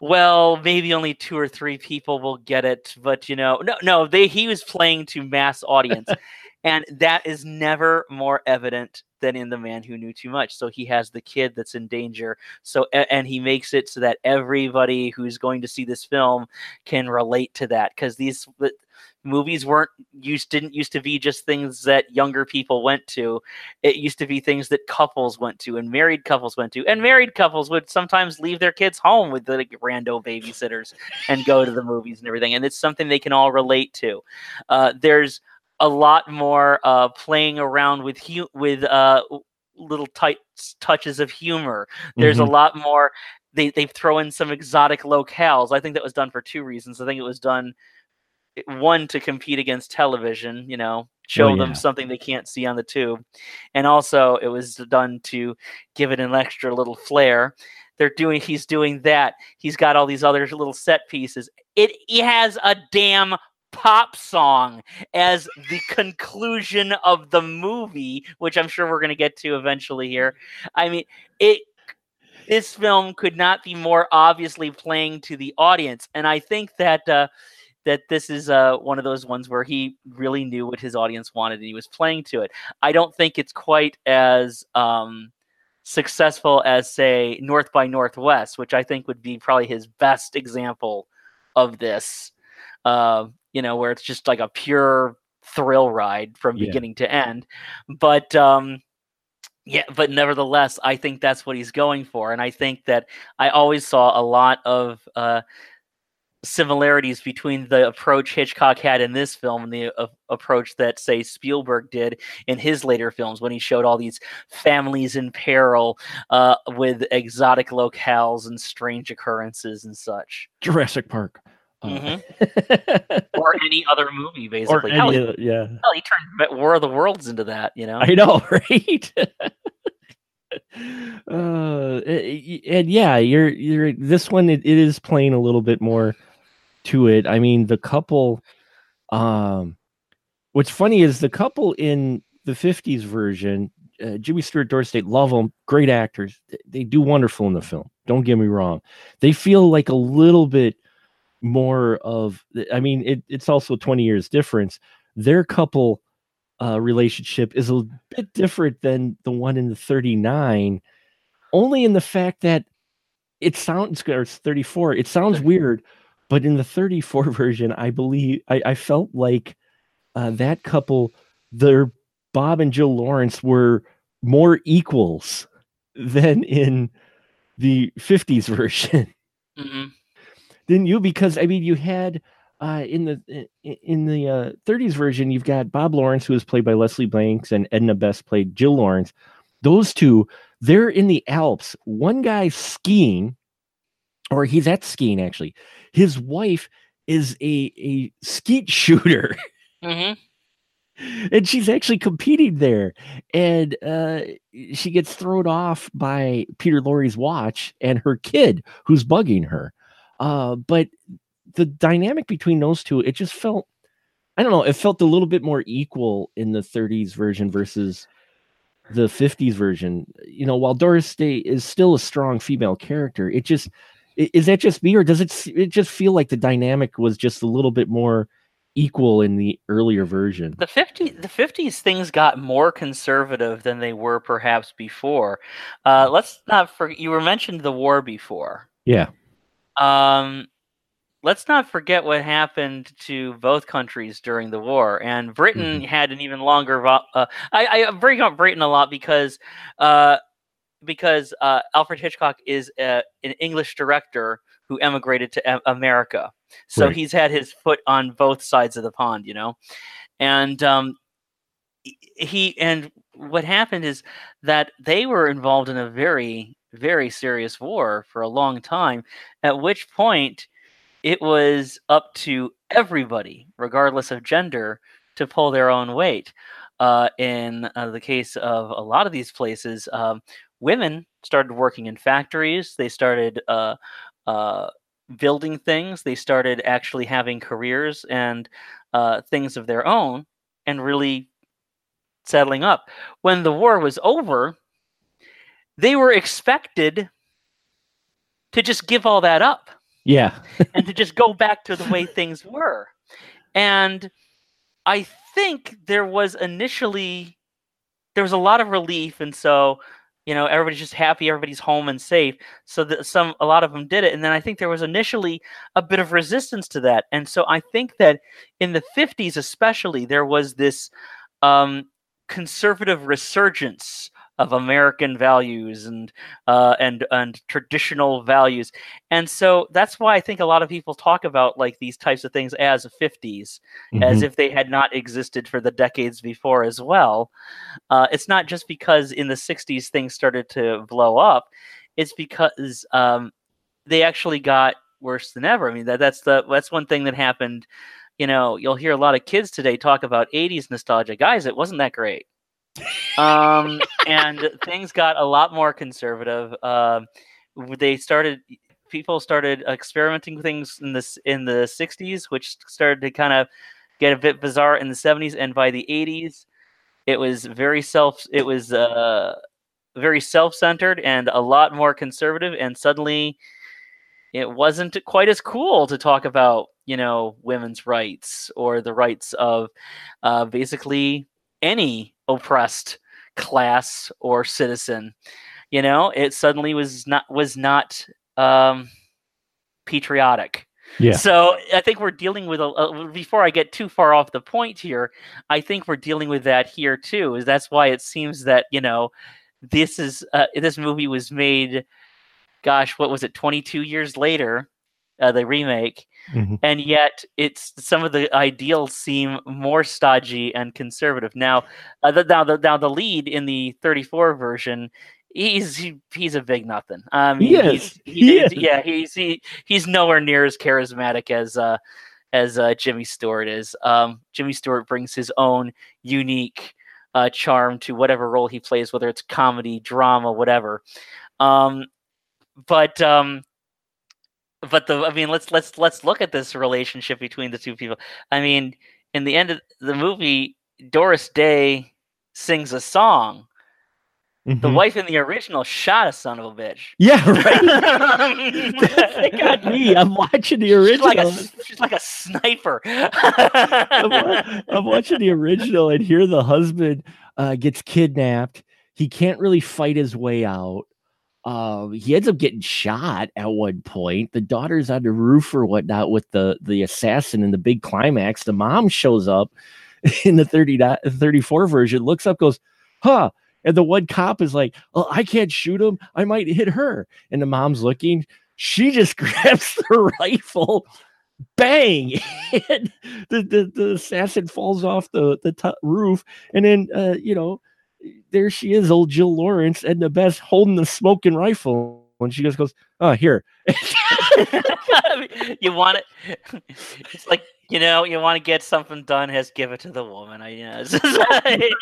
well maybe only two or three people will get it but you know no no they he was playing to mass audience. And that is never more evident than in the man who knew too much. So he has the kid that's in danger. So and he makes it so that everybody who's going to see this film can relate to that because these movies weren't used didn't used to be just things that younger people went to it used to be things that couples went to and married couples went to and married couples would sometimes leave their kids home with the like, rando babysitters and go to the movies and everything and it's something they can all relate to uh, there's a lot more uh, playing around with hu- with uh, little tight touches of humor. There's Mhm. a lot more. They they throw in some exotic locales. I think that was done for two reasons. I think it was done one to compete against television. You know, show yeah. them something they can't see on the tube, and also it was done to give it an extra little flair. They're doing. He's doing that. He's got all these other little set pieces. It he has a damn pop song as the conclusion of the movie, which I'm sure we're going to get to eventually here. I mean, it this film could not be more obviously playing to the audience, and I think that uh, that this is uh, one of those ones where he really knew what his audience wanted and he was playing to it. I don't think it's quite as um, successful as say North by Northwest, which I think would be probably his best example of this. Uh, you know, where it's just like a pure thrill ride from Yeah. beginning to end. But um, yeah, but nevertheless, I think that's what he's going for, and I think that I always saw a lot of uh, similarities between the approach Hitchcock had in this film and the uh, approach that, say, Spielberg did in his later films when he showed all these families in peril uh, with exotic locales and strange occurrences and such, Jurassic Park. Uh, Mhm. or any other movie, basically. Hell, of- yeah. hell, he turned War of the Worlds into that, you know. I know, right? uh, and yeah, you're you're this one. It, it is playing a little bit more to it. I mean, the couple. Um, what's funny is the couple in the '50s version. Uh, Jimmy Stewart, Doris Day, love them, great actors. They do wonderful in the film. Don't get me wrong. They feel like a little bit more of. I mean, it, it's also 20 years difference. Their couple uh, relationship is a bit different than the one in the 39 only in the fact that it sounds or it's 34 it sounds weird but in the 34 version i believe i, I felt like uh, that couple their bob and jill lawrence were more equals than in the 50s version Mhm. didn't you? Because I mean, you had uh, in the in the uh, 30s version, you've got Bob Lawrence, who was played by Leslie Banks, and Edna Best played Jill Lawrence. Those two, they're in the Alps. One guy's skiing, or he's at skiing actually. His wife is a a skeet shooter. Mhm. and she's actually competing there and uh she gets thrown off by peter lorre's watch and her kid who's bugging her uh but the dynamic between those two it just felt i don't know it felt a little bit more equal in the 30s version versus the 50s version you know while doris day is still a strong female character it just is that just me or does it it just feel like the dynamic was just a little bit more equal in the earlier version The 50 the 50s things got more conservative than they were perhaps before. Uh, let's not forget you were mentioned the war before. yeah Um, let's not forget what happened to both countries during the war. And Britain Mhm. had an even longer. vo- Uh, I, I bring up Britain a lot because uh, because uh, Alfred Hitchcock is uh, an English director who emigrated to America, so Right. he's had his foot on both sides of the pond, you know. And um, he- he and what happened is that they were involved in a very very serious war for a long time. At which point it was up to everybody, regardless of gender, to pull their own weight. Uh, in uh, the case of a lot of these places, um, women started working in factories. They started uh, uh, building things. They started actually having careers and uh, things of their own, and really settling up. When the war was over, they were expected to just give all that up Yeah. and to just go back to the way things were. And I think there was initially there was a lot of relief, and so you know everybody's just happy, everybody's home and safe. So that some a lot of them did it, and then I think there was initially a bit of resistance to that, and so I think that in the fifties especially there was this um, conservative resurgence of American values and uh, and and traditional values, and so that's why I think a lot of people talk about like these types of things as 50s, as Mhm. if they had not existed for the decades before as well. Uh, it's not just because in the 60s things started to blow up; it's because um, they actually got worse than ever. I mean, that that's the that's one thing that happened. You know, you'll hear a lot of kids today talk about 80s nostalgia. Guys, it wasn't that great um, and things got a lot more conservative. W- they started people started experimenting things in this in the 60s, which started to kind of get a bit bizarre in the 70s, and by the 80s, it was very self it was uh, very self-centered and a lot more conservative, and suddenly it wasn't quite as cool to talk about you know women's rights or the rights of uh, basically any oppressed class or citizen you know it suddenly was not was not um patriotic Yeah. so i think we're dealing with a, a before i get too far off the point here i think we're dealing with that here too is that's why it seems that you know this is uh, this movie was made gosh what was it 22 years later uh, the remake Mhm. and yet it's some of the ideals seem more stodgy and conservative. Now, uh, the, now the now the lead in the 34 version, he's he, he's a big nothing. I mean, He. He is. yeah, he's he, he's nowhere near as charismatic as uh as uh, Jimmy Stewart is. Um, Jimmy Stewart brings his own unique uh, charm to whatever role he plays, whether it's comedy, drama, whatever. Um, but um, but the I mean let's let's let's look at this relationship between the two people. I mean, in the end of the movie, Doris Day sings a song. The Mhm. wife in the original shot a son of a bitch. Yeah, right. they got me. I'm watching the She's original. like a, she's like a sniper. I'm, I'm watching the original, and here the husband uh, gets kidnapped. He can't really fight his way out. Uh, he ends up getting shot at one point. The daughter's on the roof or whatnot with the the assassin in the big climax. The mom shows up in the 30, 34 version, looks up, goes, huh. And the one cop is like, Oh, I can't shoot him. I might hit her. And the mom's looking. She just grabs the rifle, bang, and the, the, the assassin falls off the, the t- roof. And then, uh, you know, there she is, old Jill Lawrence, Edna Best holding the smoking rifle. And she just goes, Oh, here. you want it? It's like you know, you want to get something done. Has give it to the woman. I you know. like-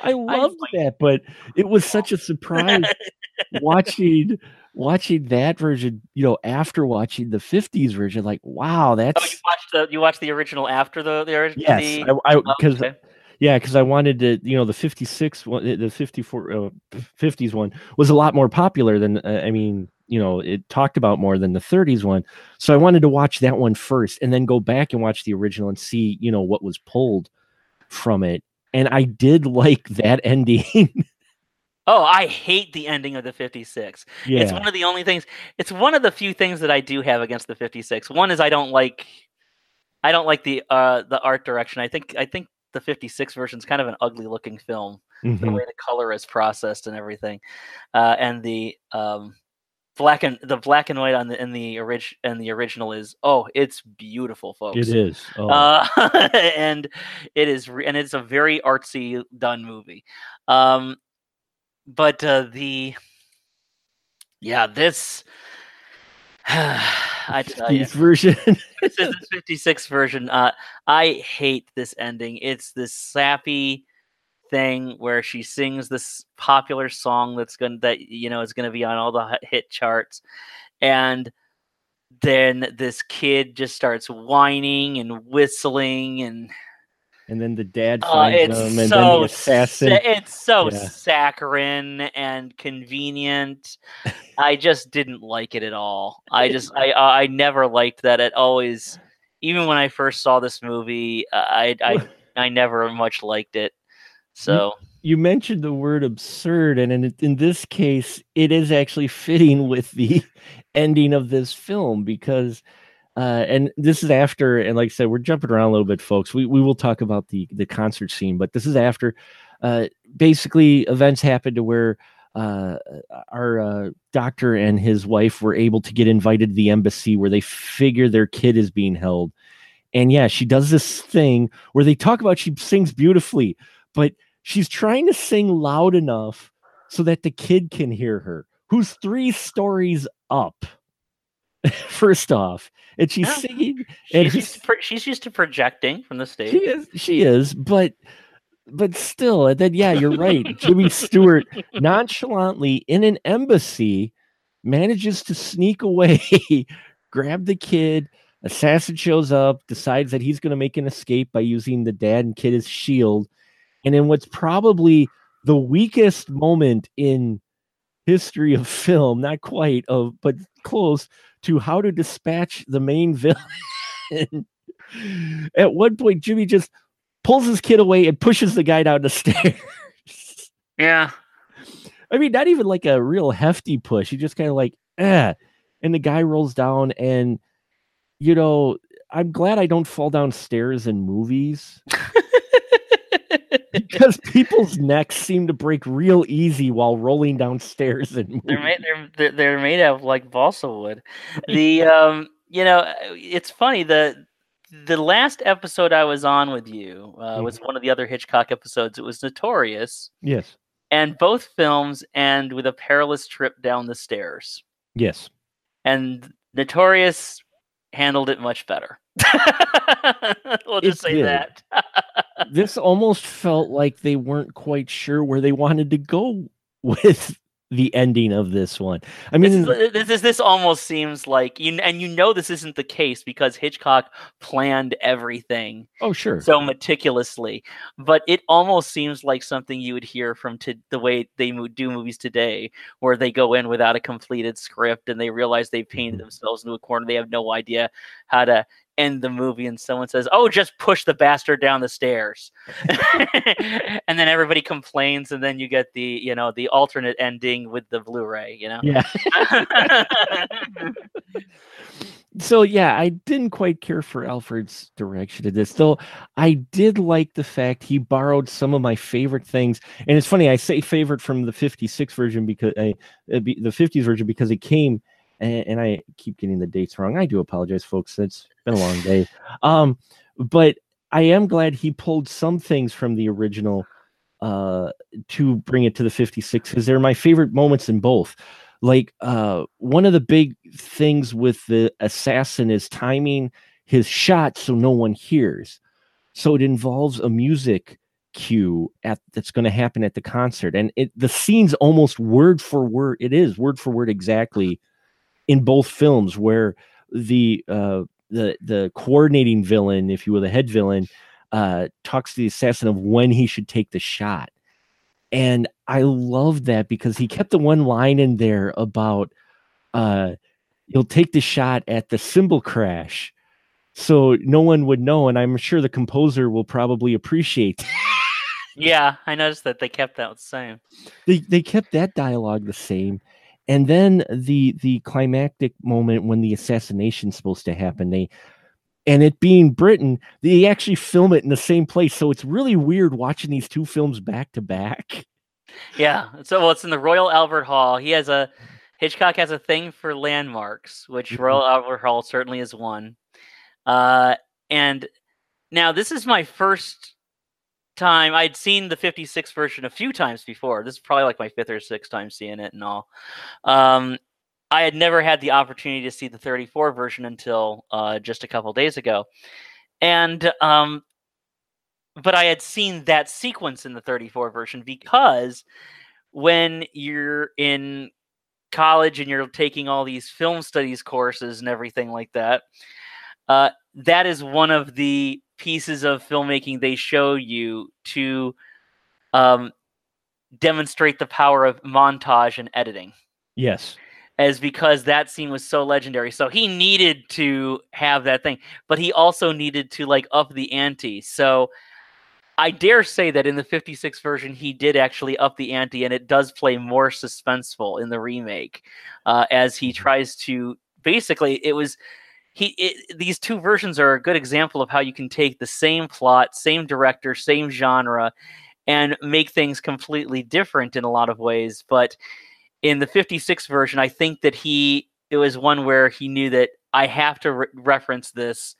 I loved that, but it was such a surprise watching watching that version, you know, after watching the 50s version, like, wow, Oh, that's you watched the you watched the original after the the original. yes, the, I oh, because okay. Yeah, because I wanted to, you know, the 56 one, the 54 uh, 50s one was a lot more popular than uh, I mean, you know, it talked about more than the 30s one. So I wanted to watch that one first and then go back and watch the original and see, you know, what was pulled from it. And I did like that ending. Oh, I hate the ending of the 56. Yeah. It's one of the only things. It's one of the few things that I do have against the 56. One is I don't like, I don't like the uh the art direction. I think I think the 56 version is kind of an ugly looking film. The Mhm. way the color is processed and everything, uh, and the um black and the black and white on the in the orig and the original is oh it's beautiful folks. It is. Oh. Uh, and it is, re- and it's a very artsy done movie. Um, but uh, the, yeah, this, I tell you, These version. this is the 56 version. Uh, I hate this ending. It's this sappy thing where she sings this popular song that's going to that you know is going to be on all the hit charts, and then this kid just starts whining and whistling and and then the dad uh, finds it's them, and then so the assassin. sa- it's so Yeah. saccharine and convenient. I just didn't like it at all. I just I I never liked that. It always, even when I first saw this movie, uh, I I I never much liked it. So you mentioned the word absurd, and in in this case, it is actually fitting with the ending of this film because, uh, and this is after, and like I said, we're jumping around a little bit, folks. We we will talk about the the concert scene, but this is after, uh, basically events happened to where. Uh, our uh, doctor and his wife were able to get invited to the embassy where they figure their kid is being held. And yeah, she does this thing where they talk about she sings beautifully, but she's trying to sing loud enough so that the kid can hear her, who's three stories up. First off, and she's Yeah. singing, and she's used, pro- she's used to projecting from the stage. she is, she is, but but still, and then yeah, you're right. Jimmy Stewart nonchalantly in an embassy manages to sneak away, grab the kid. Assassin shows up, decides that he's going to make an escape by using the dad and kid as shield, and in what's probably the weakest moment in history of film, not quite of, but close to how to dispatch the main villain. At one point, Jimmy just pulls his kid away and pushes the guy down the stairs. Yeah. I mean, not even like a real hefty push. He just kind of like, eh. And the guy rolls down, and you know, I'm glad I don't fall down stairs in movies because people's necks seem to break real easy while rolling downstairs movies. They're made they're, they're made out of like balsa wood. The um you know it's funny the the last episode I was on with you uh, was one of the other Hitchcock episodes. It was Notorious, Yes. and both films end with a perilous trip down the stairs. Yes. And Notorious handled it much better. we'll It just say did. that. this almost felt like they weren't quite sure where they wanted to go with the ending of this one. I mean, this, is, this is this almost seems like you and you know this isn't the case because Hitchcock planned everything oh sure, so meticulously, but it almost seems like something you would hear from to, the way they do movies today, where they go in without a completed script and they realize they've painted Mhm. themselves into a corner. They have no idea how to end the movie, and someone says, "Oh, just push the bastard down the stairs," and then everybody complains, and then you get the you know the alternate ending with the Blu-ray. You know. yeah. so yeah, I didn't quite care for Alfred's direction of this, though. I did like the fact he borrowed some of my favorite things, and it's funny I say favorite from the '56 version because I, uh, be- the '50s version because it came, and, I keep getting the dates wrong. I do apologize, folks. It's been a long day, um, but I am glad he pulled some things from the original uh to bring it to the 56 because they're my favorite moments in both. Like uh one of the big things with the assassin is timing his shot so no one hears. So it involves a music cue at that's going to happen at the concert. And it the scene's almost word for word it is word for word exactly in both films where the uh the the coordinating villain if you will the head villain uh talks to the assassin of when he should take the shot. And i love that because he kept the one line in there about uh you'll take the shot at the cymbal crash so no one would know and i'm sure the composer will probably appreciate Yeah, I noticed that they kept that the same. they they kept that dialogue the same and then the the climactic moment when the assassination's supposed to happen they and it being britain they actually film it in the same place so it's really weird watching these two films back to back Yeah. So well, it's in the Royal Albert Hall. He has a Hitchcock has a thing for landmarks, which Mhm. Royal Albert Hall certainly is one. Uh, and now this is my first time. I'd seen the 56 version a few times before. This is probably like my fifth or sixth time seeing it and all. Um, I had never had the opportunity to see the 34 version until uh, just a couple days ago. And um, but I had seen that sequence in the 34 version because when you're in college and you're taking all these film studies courses and everything like that, uh, that is one of the pieces of filmmaking they show you to um, demonstrate the power of montage and editing yes as because that scene was so legendary. So he needed to have that thing, but he also needed to like up the ante. So I dare say that in the 56 version, he did actually up the ante, and it does play more suspenseful in the remake uh, as he tries to basically. It was he. It, these two versions are a good example of how you can take the same plot, same director, same genre, and make things completely different in a lot of ways. But in the 56 version, I think that he it was one where he knew that I have to re- reference this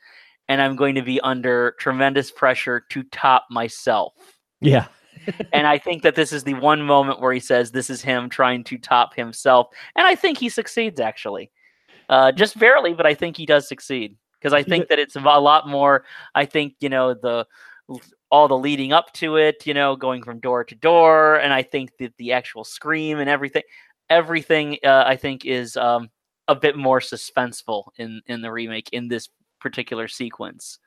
and I'm going to be under tremendous pressure to top myself. yeah and I think that this is the one moment where he says this is him trying to top himself. And I think he succeeds actually. Uh, just barely, but I think he does succeed because I think that it's a lot more. I think, you know, the all the leading up to it, you know, going from door to door. And I think that the actual scream and everything, everything, uh, I think is um, a bit more suspenseful in, in the remake in this particular sequence.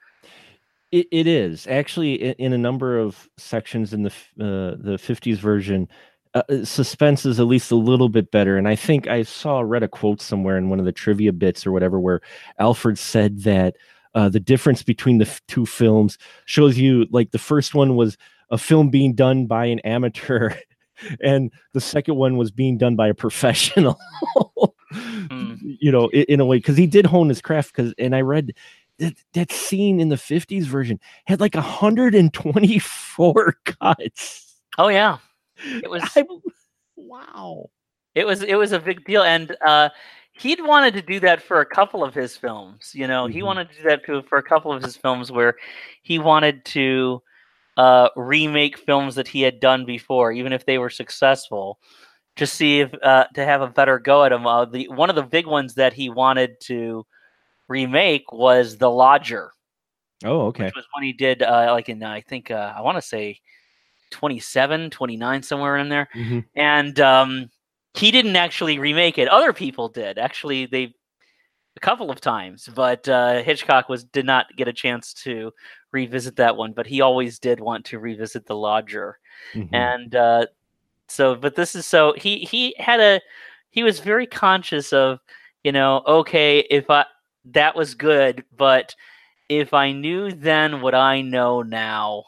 It, it is actually in, in a number of sections in the uh, the 50s version. Uh, uh, suspense is at least a little bit better, and I think I saw read a quote somewhere in one of the trivia bits or whatever where Alfred said that uh, the difference between the f- two films shows you like the first one was a film being done by an amateur, and the second one was being done by a professional. Mm. You know, in, in a way, because he did hone his craft. Because and I read that that scene in the 50s version had like 124 cuts. Oh yeah, it was I- wow. it was it was a big deal, and uh, he'd wanted to do that for a couple of his films. You know, he Mhm. wanted to do that to, for a couple of his films where he wanted to uh, remake films that he had done before, even if they were successful, to see if uh, to have a better go at them. Uh, the one of the big ones that he wanted to remake was The Lodger. Oh, okay. which was when he did uh, like in uh, I think uh, I want to say 27, 29 somewhere in there. Mhm. And um, he didn't actually remake it. Other people did. Actually, they a couple of times, but uh, Hitchcock was did not get a chance to revisit that one. But he always did want to revisit The Lodger Mhm. and uh, so but this is so he he had a he was very conscious of you know okay if i that was good but if i knew then what i know now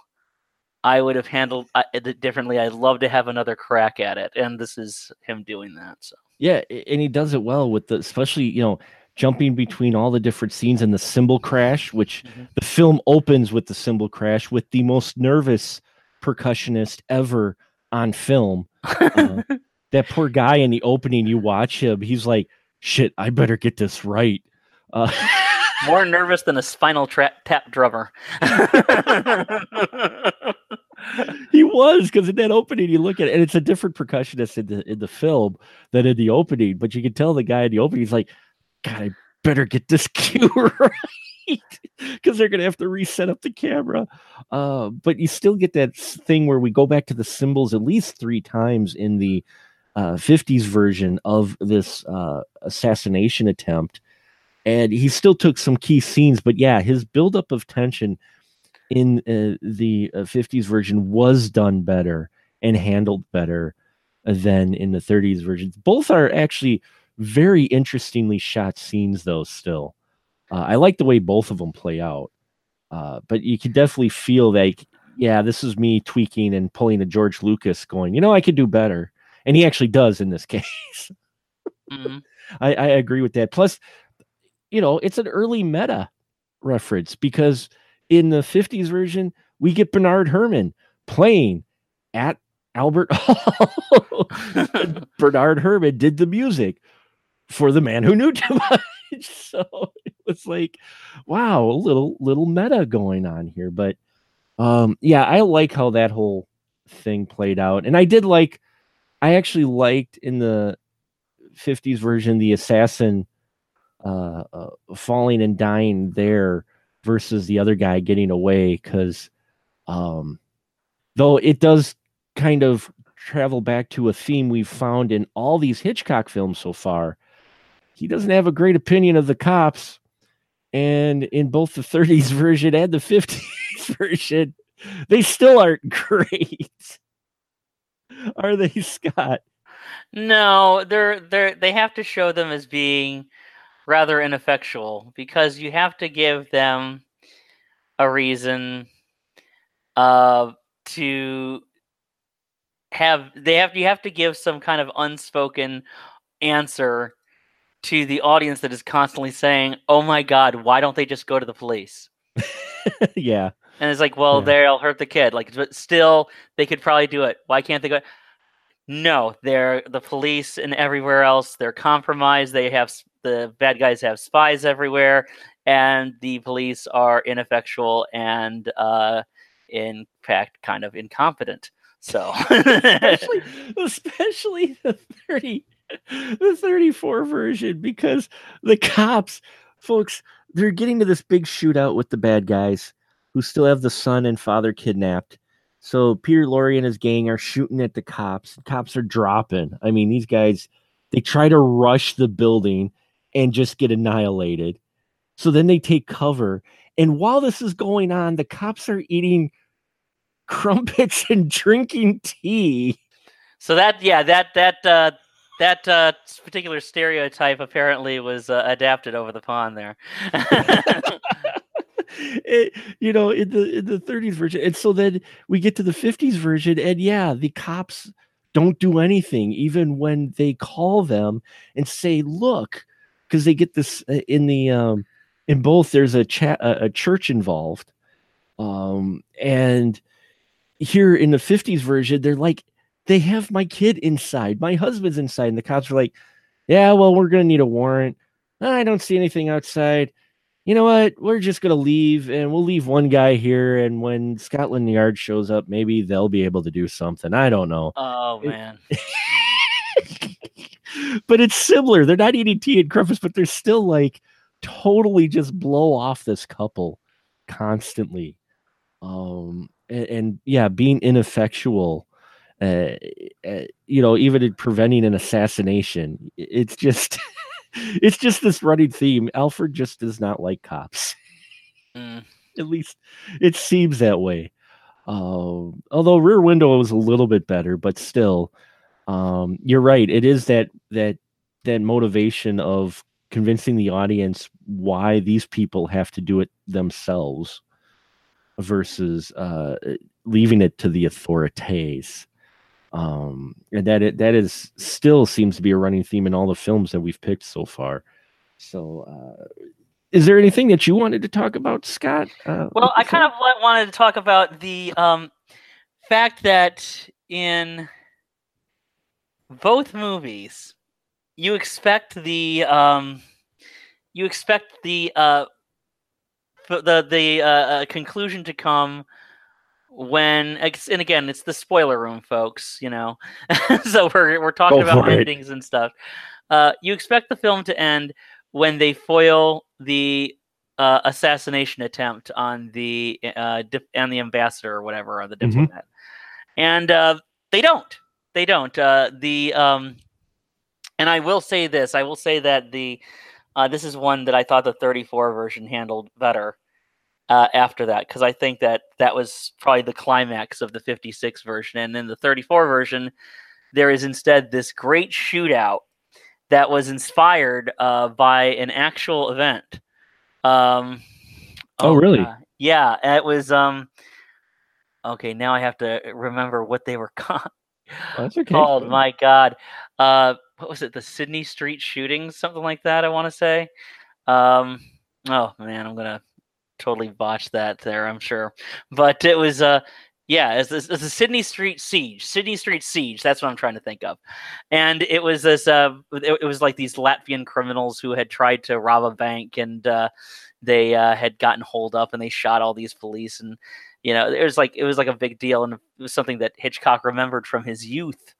i would have handled uh, it differently i'd love to have another crack at it and this is him doing that so Yeah, and he does it well with the especially, you know, jumping between all the different scenes and the cymbal crash, which Mhm. the film opens with the cymbal crash with the most nervous percussionist ever on film. Uh, that poor guy in the opening, you watch him, he's like, shit, I better get this right. Uh, more nervous than a spinal tra- tap drummer he was because in that opening you look at it and it's a different percussionist in the in the film than in the opening but you can tell the guy in the opening he's like god i better get this cue right because they're gonna have to reset up the camera. Uh, but you still get that thing where we go back to the cymbals at least three times in the uh, 50s version of this uh, assassination attempt and he still took some key scenes but yeah his buildup of tension in uh, the uh, 50s version was done better and handled better than in the 30s versions. Both are actually very interestingly shot scenes, though. Still, uh, I like the way both of them play out. Uh, but you can definitely feel like yeah, this is me tweaking and pulling a George Lucas, going, you know, I could do better, and he actually does in this case. Mhm. I, I agree with that. Plus, you know, it's an early meta reference because in the 50s version, we get Bernard Herrmann playing at Albert Hall. Bernard Herrmann did the music for the man who knew too much. So it was like, wow, a little little meta going on here. But um, yeah, I like how that whole thing played out. And I did like I actually liked in the 50s version the assassin uh, uh falling and dying there versus the other guy getting away because um though it does kind of travel back to a theme we've found in all these hitchcock films so far. He doesn't have a great opinion of the cops and in both the 30s version and the 50s version they still aren't great. Are they scott? No, they're they're they have to show them as being rather ineffectual because you have to give them a reason uh to have they have you have to give some kind of unspoken answer to the audience that is constantly saying, "Oh my god, why don't they just go to the police?" yeah And it's like, well, Yeah. they'll hurt the kid. Like, but still, they could probably do it. Why can't they go? No, they're the police and everywhere else. They're compromised. They have the bad guys have spies everywhere, and the police are ineffectual and, uh, in fact, kind of incompetent. So, especially especially the 30 the 34 version because the cops folks they're getting to this big shootout with the bad guys who still have the son and father kidnapped. So peter lorre and his gang are shooting at the cops. Cops are dropping. I mean these guys they try to rush the building and just get annihilated. So then they take cover. And while this is going on the cops are eating crumpets and drinking tea. So that yeah, that that uh, that uh, particular stereotype apparently was uh, adapted over the pond there. it, you know, in the in the 30s version, and so then we get to the 50s version, and yeah, the cops don't do anything, even when they call them and say, "Look," because they get this uh, in the um, in both. There's a chat a, a church involved, um, and here in the 50s version, they're like, they have my kid inside, my husband's inside, and the cops are like, "Yeah, well, we're gonna need a warrant." I don't see anything outside you know what? We're just gonna leave, and we'll leave one guy here. And when Scotland Yard shows up, maybe they'll be able to do something. I don't know, oh man. but it's similar. They're not eating tea and crumpets, but they're still like totally just blow off this couple constantly. Um, and, and yeah, being ineffectual. Uh, uh, you know, even in preventing an assassination, it's just, it's just this running theme. Alfred just does not like cops. Mm. at least it seems that way. Um, although Rear Window was a little bit better, but still, um, you're right. It is that that that motivation of convincing the audience why these people have to do it themselves versus uh, leaving it to the authorities. Um, and that it, that is still seems to be a running theme in all the films that we've picked so far. So, uh, is there anything that you wanted to talk about, Scott? Uh, Well, I kind of wanted to talk about the um, fact that in both movies, you expect the um, you expect the uh, the the uh, uh, conclusion to come when and again it's the spoiler room folks you know so we're we're talking Go about for it. endings and stuff uh you expect the film to end when they foil the uh, assassination attempt on the uh dip- on the ambassador or whatever or the Mhm. diplomat and uh they don't they don't uh the um and i will say this i will say that the uh this is one that i thought the 34 version handled better uh, after that because I think that that was probably the climax of the 56 version. And then the 34 version, there is instead this great shootout that was inspired uh, by an actual event. Um, Oh, really? God. Yeah, it was. Um, okay, now I have to remember what they were called. Oh, that's okay. called. My God, uh, what was it? The Sidney Street shootings, something like that. I want to say. Um, oh man, I'm gonna totally botch that there. I'm sure, but it was uh, yeah, it's the Sidney Street siege. Sidney Street siege. That's what I'm trying to think of, and it was this. Uh, it, it was like these Latvian criminals who had tried to rob a bank and. Uh, they uh, had gotten holed up and they shot all these police and you know it was like it was like a big deal and it was something that hitchcock remembered from his youth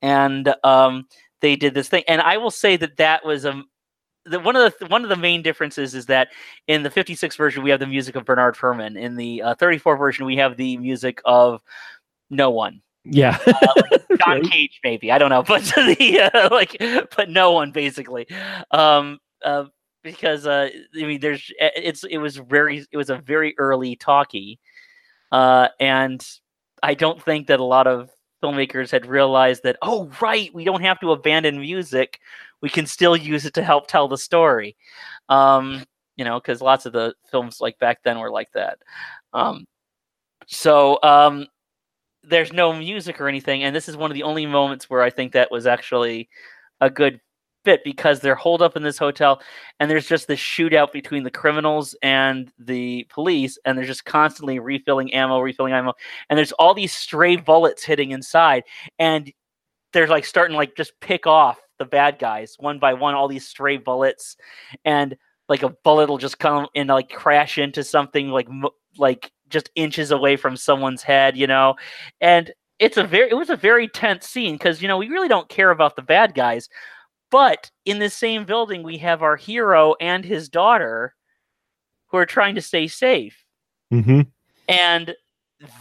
and um, they did this thing and i will say that that was a the, one of the one of the main differences is that in the 56 version we have the music of Bernard Herrmann. In the uh, 34 version we have the music of no one. Yeah, uh, like John Cage maybe I don't know, but the uh, like but no one basically. Um, uh, because uh, I mean, there's it's it was very it was a very early talkie, uh, and I don't think that a lot of filmmakers had realized that oh right we don't have to abandon music. We can still use it to help tell the story. Um, you know because lots of the films like back then were like that. Um, so um, there's no music or anything and this is one of the only moments where i think that was actually a good fit because they're holed up in this hotel and there's just this shootout between the criminals and the police and they're just constantly refilling ammo refilling ammo and there's all these stray bullets hitting inside and they're like starting like just pick off the bad guys one by one all these stray bullets and like a bullet will just come and like crash into something like like just inches away from someone's head you know? And it's a very it was a very tense scene because you know we really don't care about the bad guys but in the same building, we have our hero and his daughter who are trying to stay safe. Mm-hmm. And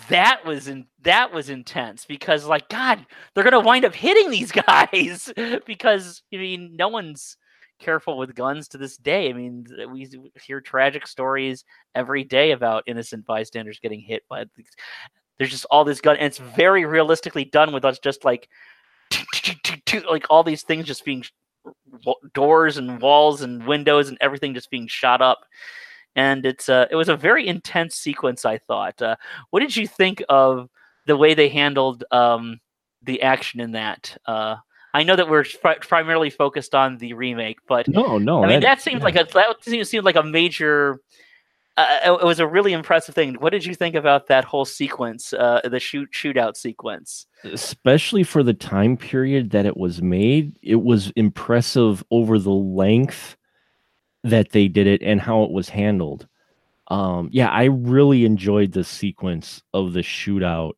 that was in, that was intense because like God, they're gonna wind up hitting these guys because I mean no one's careful with guns to this day. I mean we hear tragic stories every day about innocent bystanders getting hit by. There's just all this gun, and it's very realistically done with us just like like all these things just being doors and walls and windows and everything just being shot up. And it's uh, it was a very intense sequence i thought. Uh, what did you think of the way they handled um, the action in that? Uh, i know that we're primarily focused on the remake but no no i mean that, that seems yeah. like a that seemed like a major uh, it was a really impressive thing. What did you think about that whole sequence, uh, the shoot shootout sequence? Especially for the time period that it was made, it was impressive over the length that they did it and how it was handled. Um, yeah, I really enjoyed the sequence of the shootout.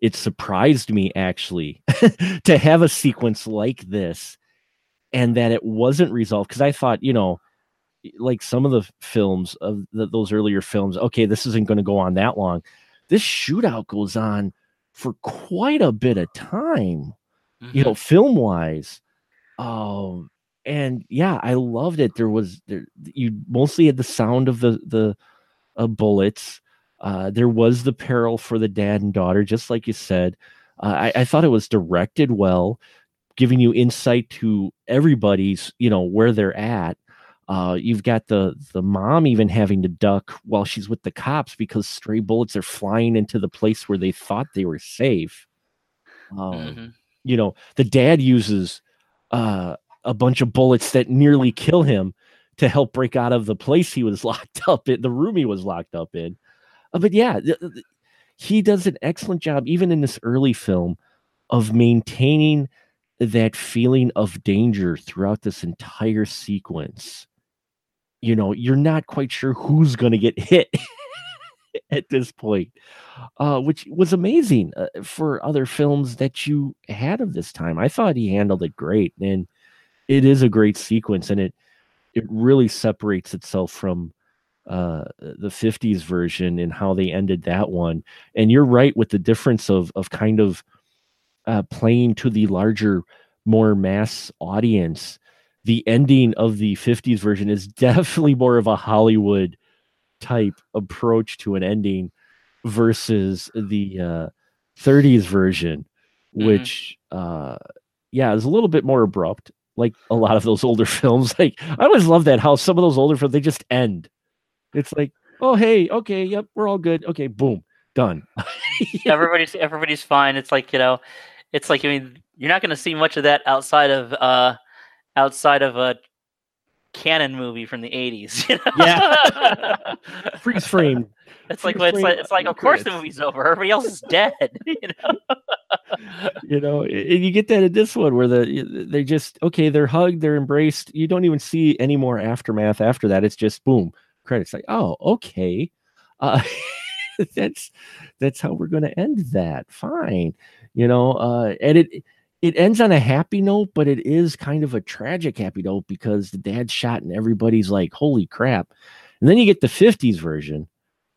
It surprised me actually to have a sequence like this and that it wasn't resolved because I thought, you know, like some of the films of the, those earlier films, okay, this isn't going to go on that long. This shootout goes on for quite a bit of time, mm-hmm. you know, mm-hmm. film wise. Um, and yeah, I loved it. There was there you mostly had the sound of the the uh, bullets. Uh, there was the peril for the dad and daughter, just like you said. Uh, I, I thought it was directed well, giving you insight to everybody's, you know, where they're at. Uh, you've got the the mom even having to duck while she's with the cops because stray bullets are flying into the place where they thought they were safe. Um, mm-hmm. You know, the dad uses uh, a bunch of bullets that nearly kill him to help break out of the place he was locked up in, the room he was locked up in. Uh, but yeah, th- th- he does an excellent job, even in this early film, of maintaining that feeling of danger throughout this entire sequence you know, you're not quite sure who's going to get hit at this point, uh, which was amazing uh, for other films that you had of this time. I thought he handled it great, and it is a great sequence, and it it really separates itself from uh, the 50s version and how they ended that one. And you're right with the difference of of kind of uh, playing to the larger, more mass audience the ending of the 50s version is definitely more of a Hollywood type approach to an ending versus the uh, 30s version, mm-hmm. which, uh, yeah, is a little bit more abrupt. Like a lot of those older films, like I always love that how some of those older films they just end. It's like, oh hey, okay, yep, we're all good. Okay, boom, done. everybody's everybody's fine. It's like you know, it's like I mean, you're not going to see much of that outside of uh, outside of a Cannon movie from the 80s. You know? Yeah. Freeze frame. It's like it's like it's like of course the movie's over. Everybody else is dead. You know? you know and you get that in this one where the they just okay they're hugged they're embraced you don't even see any more aftermath after that it's just boom credits like oh okay uh that's that's how we're going to end that fine you know uh and it it ends on a happy note but it is kind of a tragic happy note because the dad's shot and everybody's like holy crap and then you get the 50s version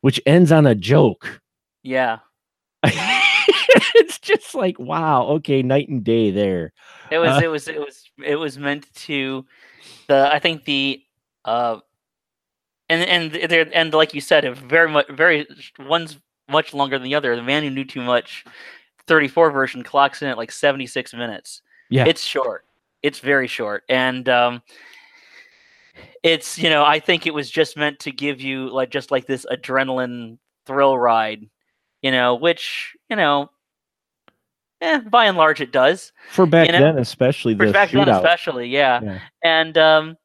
which ends on a joke Yeah. it's just like wow okay night and day there It was Uh, it was it was it was meant to the I think the uh and and there and like you said it very much very one's much longer than the other. The man who knew too much 34 version clocks in at like 76 minutes. Yeah. It's short. It's very short. And um it's you know, I think it was just meant to give you like just like this adrenaline thrill ride, you know, which, you know, eh, by and large it does for back know, then especially for the back then shootout especially yeah. Yeah. and um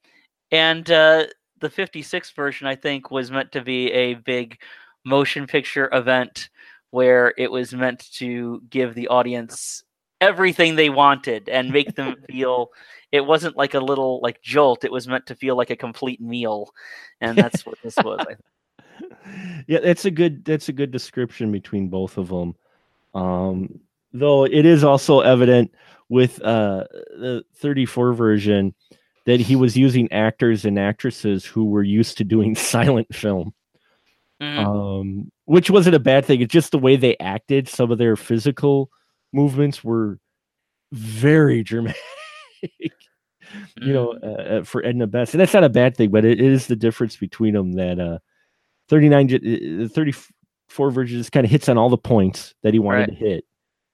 and uh the 56 version i think was meant to be a big motion picture event where it was meant to give the audience everything they wanted and make them feel it wasn't like a little like jolt. It was meant to feel like a complete meal. And that's what this was yeah that's a good that's a good description between both of them um though it is also evident with uh the 34 version that he was using actors and actresses who were used to doing silent film. Mhm. um which wasn't a bad thing. It's just the way they acted. Some of their physical movements were very dramatic. You know uh, uh, for edna best. And that's not a bad thing but it is the difference between them that uh 39 j- uh, 34 version just kind of hits on all the points that he wanted Right. to hit.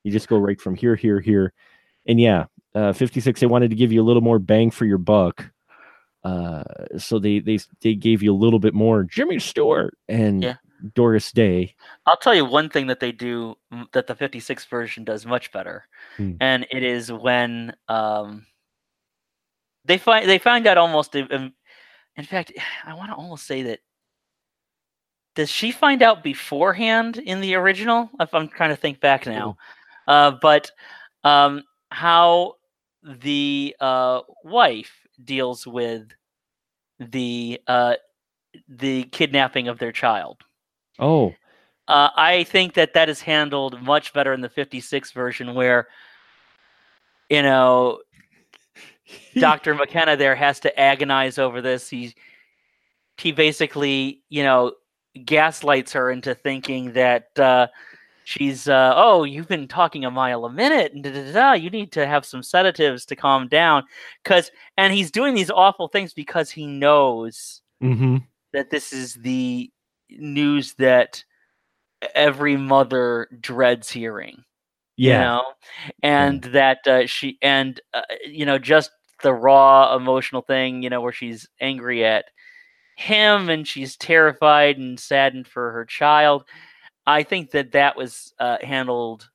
You just go right from here here here. And yeah uh 56 they wanted to give you a little more bang for your buck. Uh so they they they gave you a little bit more. Jimmy stewart and Yeah. Doris day I'll tell you one thing that they do that the 56 version does much better, Hmm. and it is when um, they find they find out almost. In fact, I want to almost say that. Does she find out beforehand in the original? If I'm trying to think back now, uh, but um, how the uh, wife deals with the uh, the kidnapping of their child. Oh Uh, I think that that is handled much better in the 56 version, where you know Dr. McKenna there has to agonize over this. He he basically you know gaslights her into thinking that uh, she's uh, oh you've been talking a mile a minute and da, da, da, you need to have some sedatives to calm down because and he's doing these awful things because he knows hmm that this is the news that every mother dreads hearing you yeah. know? And that uh, she and uh, you know just the raw emotional thing you know where she's angry at him and she's terrified and saddened for her child. I think that that was uh, handled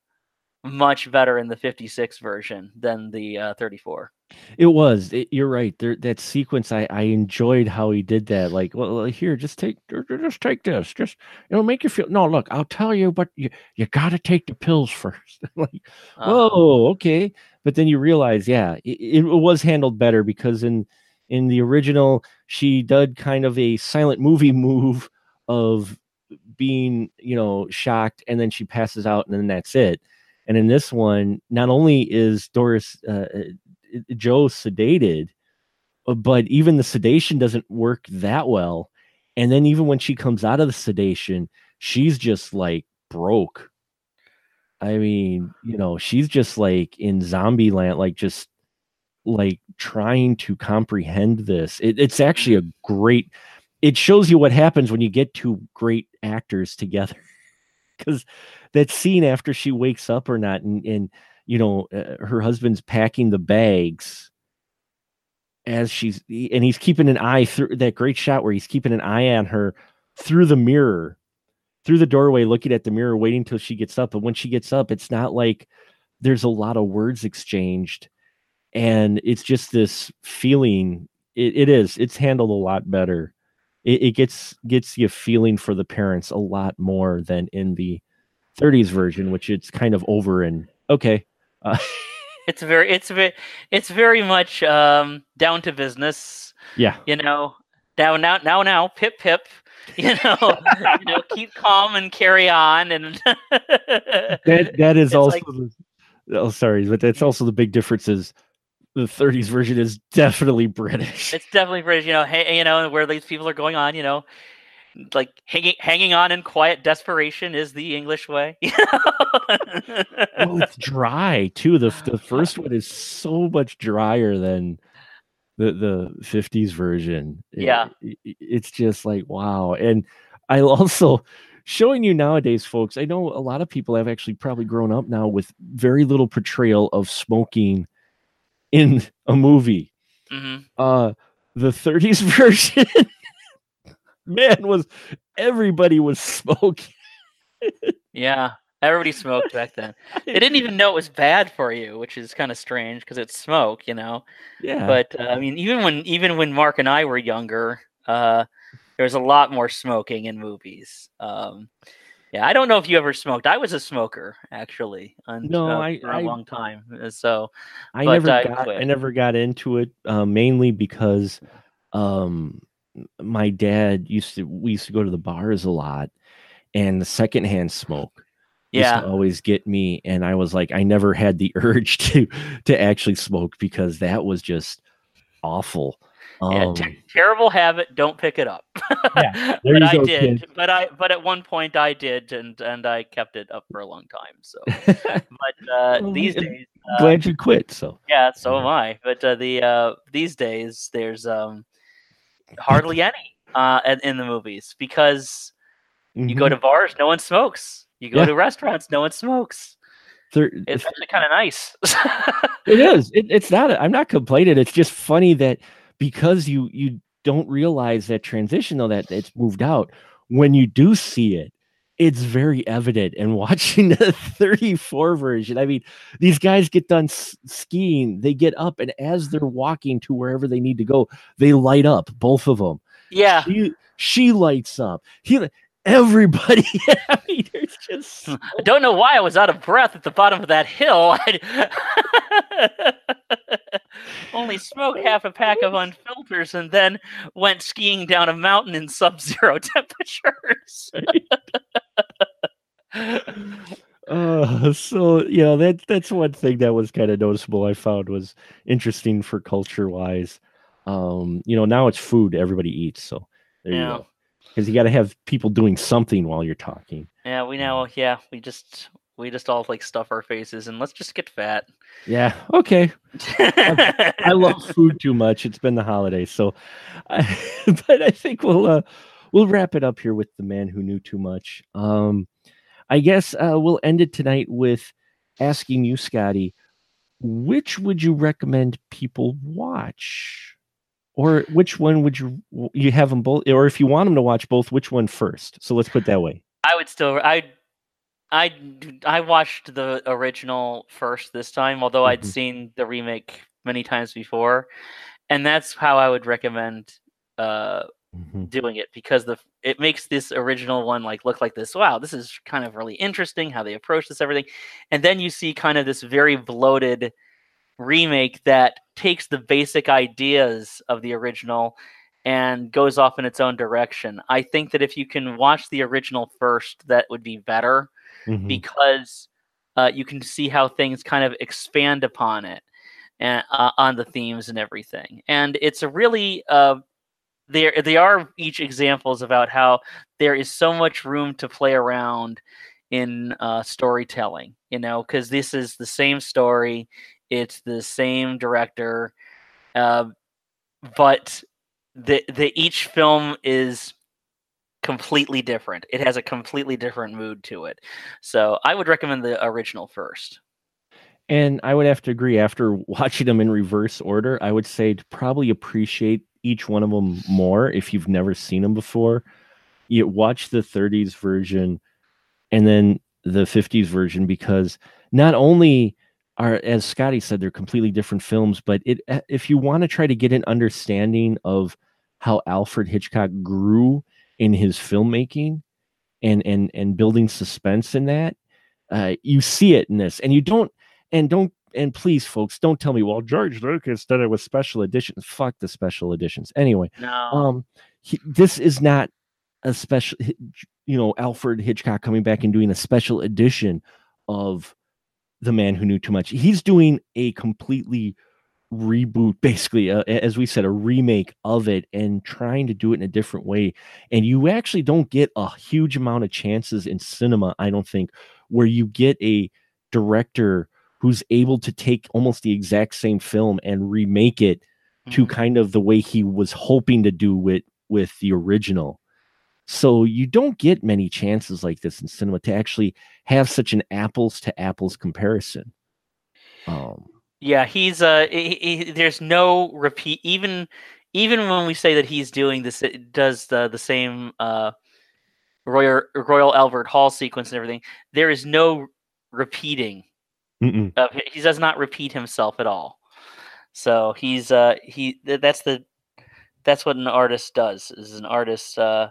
much better in the 56 version than the uh, 34 It was. It, you're right. There, that sequence, I, I enjoyed how he did that. Like, well, here, just take, ju- ju- just take this. Just it'll make you feel. No, look, I'll tell you, but you, you got to take the pills first. like, Uh, whoa, okay. But then you realize, yeah, it, it was handled better because in in the original, she did kind of a silent movie move of being, you know, shocked, and then she passes out, and then that's it. And in this one, not only is Doris uh, uh, Jo sedated, uh, but even the sedation doesn't work that well. And then even when she comes out of the sedation, she's just like broke. I mean, you know, she's just like in zombie land, like just like trying to comprehend this. It, it's actually a great. It shows you what happens when you get two great actors together. Because that scene after she wakes up or not, and and you know uh, her husband's packing the bags as she's and he's keeping an eye through that great shot where he's keeping an eye on her through the mirror through the doorway, looking at the mirror, waiting till she gets up. But when she gets up, it's not like there's a lot of words exchanged, and it's just this feeling. It, it is. It's handled a lot better. It, it gets gets you feeling for the parents a lot more than in the 30s version, which it's kind of over and okay. Uh, it's very it's very it's very much um down to business. Yeah. You know now now now now pip pip you know you know keep calm and carry on and that that is also like- the, oh sorry but that's also the big difference is the 30s version is definitely british. It's definitely British, you know, hey, you know, where these people are going on, you know, like hanging hanging on in quiet desperation is the English way. well, it's dry too the the first one is so much drier than the the 50s version Yeah. it- it- it's just like wow and i also showing you nowadays folks i know a lot of people have actually probably grown up now with very little portrayal of smoking in a movie Mhm. uh the 30s version man was everybody was smoking Yeah, everybody smoked back then. They didn't even know it was bad for you, which is kind of strange because it's smoke, you know. yeah But uh, I mean, even when even when Mark and I were younger, uh, there was a lot more smoking in movies. Um, yeah, I don't know if you ever smoked. I was a smoker actually, on, No, uh, I- for a I- long time. uh, So I never I got I never got into it uh, mainly because um my dad used to we used to go to the bars a lot and the secondhand smoke used yeah, to always get me and I was like I never had the urge to to actually smoke because that was just awful. yeah, Um, ter- terrible habit. Don't pick it up. Yeah, but I go, did. kid. But I but at one point I did, and and I kept it up for a long time. So, but uh, Well, these we- days. Uh, glad you quit so Yeah, so Yeah. am I. But uh, the uh, these days there's um hardly any uh in, the movies because you go Mhm. to bars, no one smokes. You go Yeah. to restaurants, no one smokes. There- It's actually kind of nice. It is. It, it's not. I'm not complaining. It's just funny that because you you don't realize that transition though that it's moved out. When you do see it, it's very evident. And watching the 34 version, I mean, these guys get done s- skiing. They get up, and as they're walking to wherever they need to go, they light up. Both of them. yeah, She, she lights up. He. Everybody. I mean, there's just hmm, so I don't know why I was out of breath at the bottom of that hill. Only smoked half a pack of unfilters and then went skiing down a mountain in sub-zero temperatures. Uh, so you know that that's one thing that was kind of noticeable. I found was interesting for culture wise. Um, you know, now it's food everybody eats, so there you Yeah. go. Because you got to have people doing something while you're talking. Yeah, we know. Yeah, we just we just all like stuff our faces and let's just get fat. Yeah, okay. I love food too much. It's been the holidays, so. I, but I think we'll uh, we'll wrap it up here with the man who knew too much. Um, I guess uh, we'll end it tonight with asking you, Scotty, which would you recommend people watch, or which one would you you have them both, or if you want them to watch both, which one first? So let's put it that way. I would still I I I watched the original first this time, although I'd Mhm. seen the remake many times before, and that's how I would recommend uh Mhm. doing it because the it makes this original one like look like this wow this is kind of really interesting how they approach this everything and then you see kind of this very bloated remake that takes the basic ideas of the original and goes off in its own direction i think that if you can watch the original first that would be better Mhm. because uh, you can see how things kind of expand upon it and uh, on the themes and everything and it's a really uh, they they are each examples about how there is so much room to play around in uh, storytelling you know because this is the same story it's the same director uh, but the the each film is completely different it has a completely different mood to it so i would recommend the original first And I would have to agree. After watching them in reverse order, I would say to probably appreciate each one of them more if you've never seen them before. you watch the 30s version and then the 50s version because not only are as Scotty said they're completely different films but it eh, if you want to try to get an understanding of how Alfred Hitchcock grew in his filmmaking and and and building suspense in that uh, you see it in this and you don't and don't and please folks don't tell me well george lucas did it with special editions. Fuck the special editions. Anyway No. um he, this is not a special you know alfred hitchcock coming back and doing a special edition of the man who knew too much. He's doing a completely reboot basically uh, as we said a remake of it and trying to do it in a different way. And you actually don't get a huge amount of chances in cinema i don't think where you get a director who's able to take almost the exact same film and remake it to Mhm. kind of the way he was hoping to do it with the original. So you don't get many chances like this in cinema to actually have such an apples to apples comparison. Um, Yeah, he's uh, he, he- there's no repeat. Even even when we say that he's doing this, it does the the same uh, Royal Royal Albert Hall sequence and everything. There is no repeating hi- he does not repeat himself at all. So he's uh he th- that's the that's what an artist does. Is an artist uh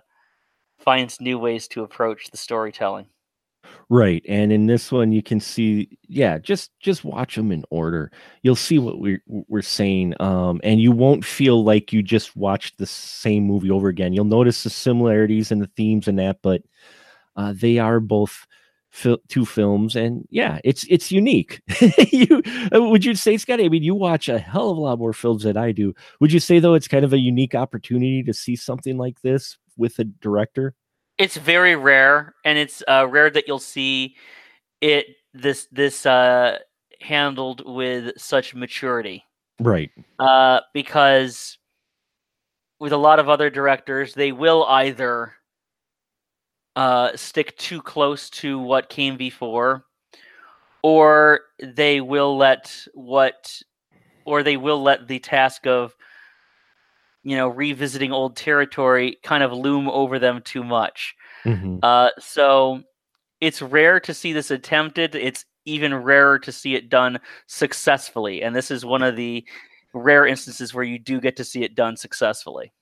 finds new ways to approach the storytelling. Right. And in this one you can see yeah, just just watch them in order. You'll see what we're we're saying um and you won't feel like you just watched the same movie over again. You'll notice the similarities and the themes and that but uh they are both fil- two films and yeah, it's it's unique. you uh, would you say Scotty, I mean you watch a hell of a lot more films than I do. Would you say though it's kind of a unique opportunity to see something like this with a director? it's very rare and it's uh, rare that you'll see it this this uh, handled with such maturity Right. uh, because with a lot of other directors they will either uh, stick too close to what came before or they will let what or they will let the task of you know revisiting old territory kind of loom over them too much Mhm. uh, so it's rare to see this attempted. It's even rarer to see it done successfully. And this is one of the rare instances where you do get to see it done successfully.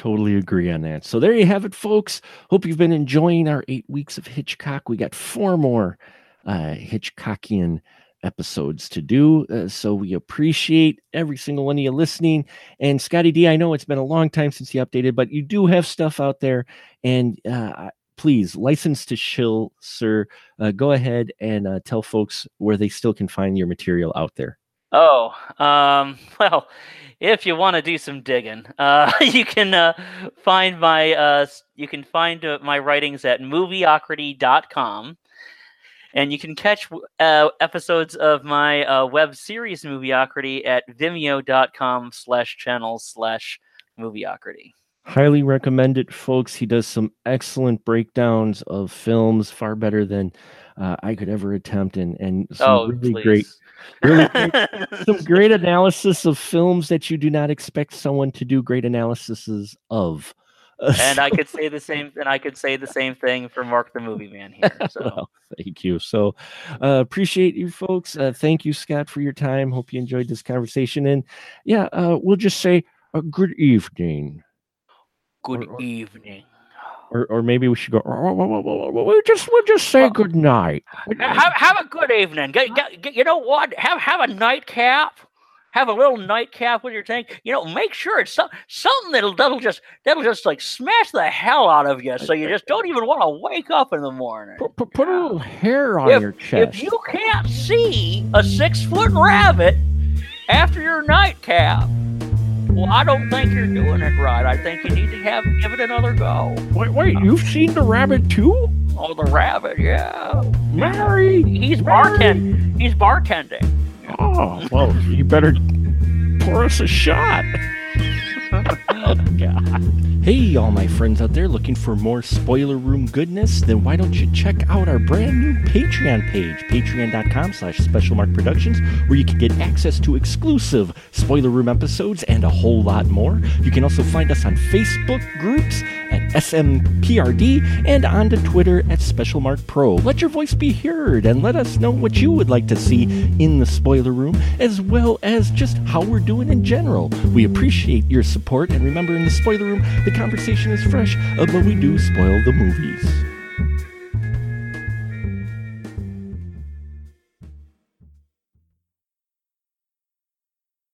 Totally agree on that. So there you have it, folks. Hope you've been enjoying our eight weeks of Hitchcock. We got four more uh, Hitchcockian episodes to do. Uh, so we appreciate every single one of you listening. And Scotty D, I know it's been a long time since you updated, but you do have stuff out there. And uh, please, license to shill, sir. Uh, go ahead and uh, tell folks where they still can find your material out there. Oh, um, well, if you want to do some digging, uh, you can uh, find my uh, you can find uh, my writings at movieocrity.com. And you can catch uh, episodes of my uh, web series Movieocrity at vimeo.com slash channels slash Movieocrity. Highly recommend it folks. He does some excellent breakdowns of films far better than uh, i could ever attempt and and some Oh, really please. great really great, some great analysis of films that you do not expect someone to do great analyses of. And I could say the same, and I could say the same thing for Mark the Movie Man here. So. Well, thank you. So uh, appreciate you folks. Uh, thank you scott for your time. Hope you enjoyed this conversation and yeah uh, we'll just say a good evening good or- evening. or, or maybe we should go oh, oh, oh, we'll just we'll just say Well, good night Have, have a good evening. Get, get, get- you know what? Have have a nightcap. Have a little nightcap with your thing. You know, make sure it's some, something that'll that'll just that'll just like smash the hell out of you, so you just don't even want to wake up in the morning. Put, put, put a little hair on If- your chest. If you can't see a six foot rabbit after your nightcap, well, I don't think you're doing it right. I think you need to have give it another go. wait, wait, you've seen the rabbit too? Oh, the rabbit, yeah. Mary! He's Mary! bartending. He's bartending. Oh, well, you better pour us a shot. oh, God. Hey, all my friends out there looking for more spoiler room goodness? Then why don't you check out our brand new Patreon page, patreon.com slash specialmark productions, where you can get access to exclusive spoiler room episodes and a whole lot more. You can also find us on Facebook groups at SMPRD and on to Twitter at SpecialMark Pro. Let your voice be heard and let us know what you would like to see in the spoiler room, as well as just how we're doing in general. We appreciate your support, and remember, in the spoiler room, the conversation is fresh, uh, but we do spoil the movies.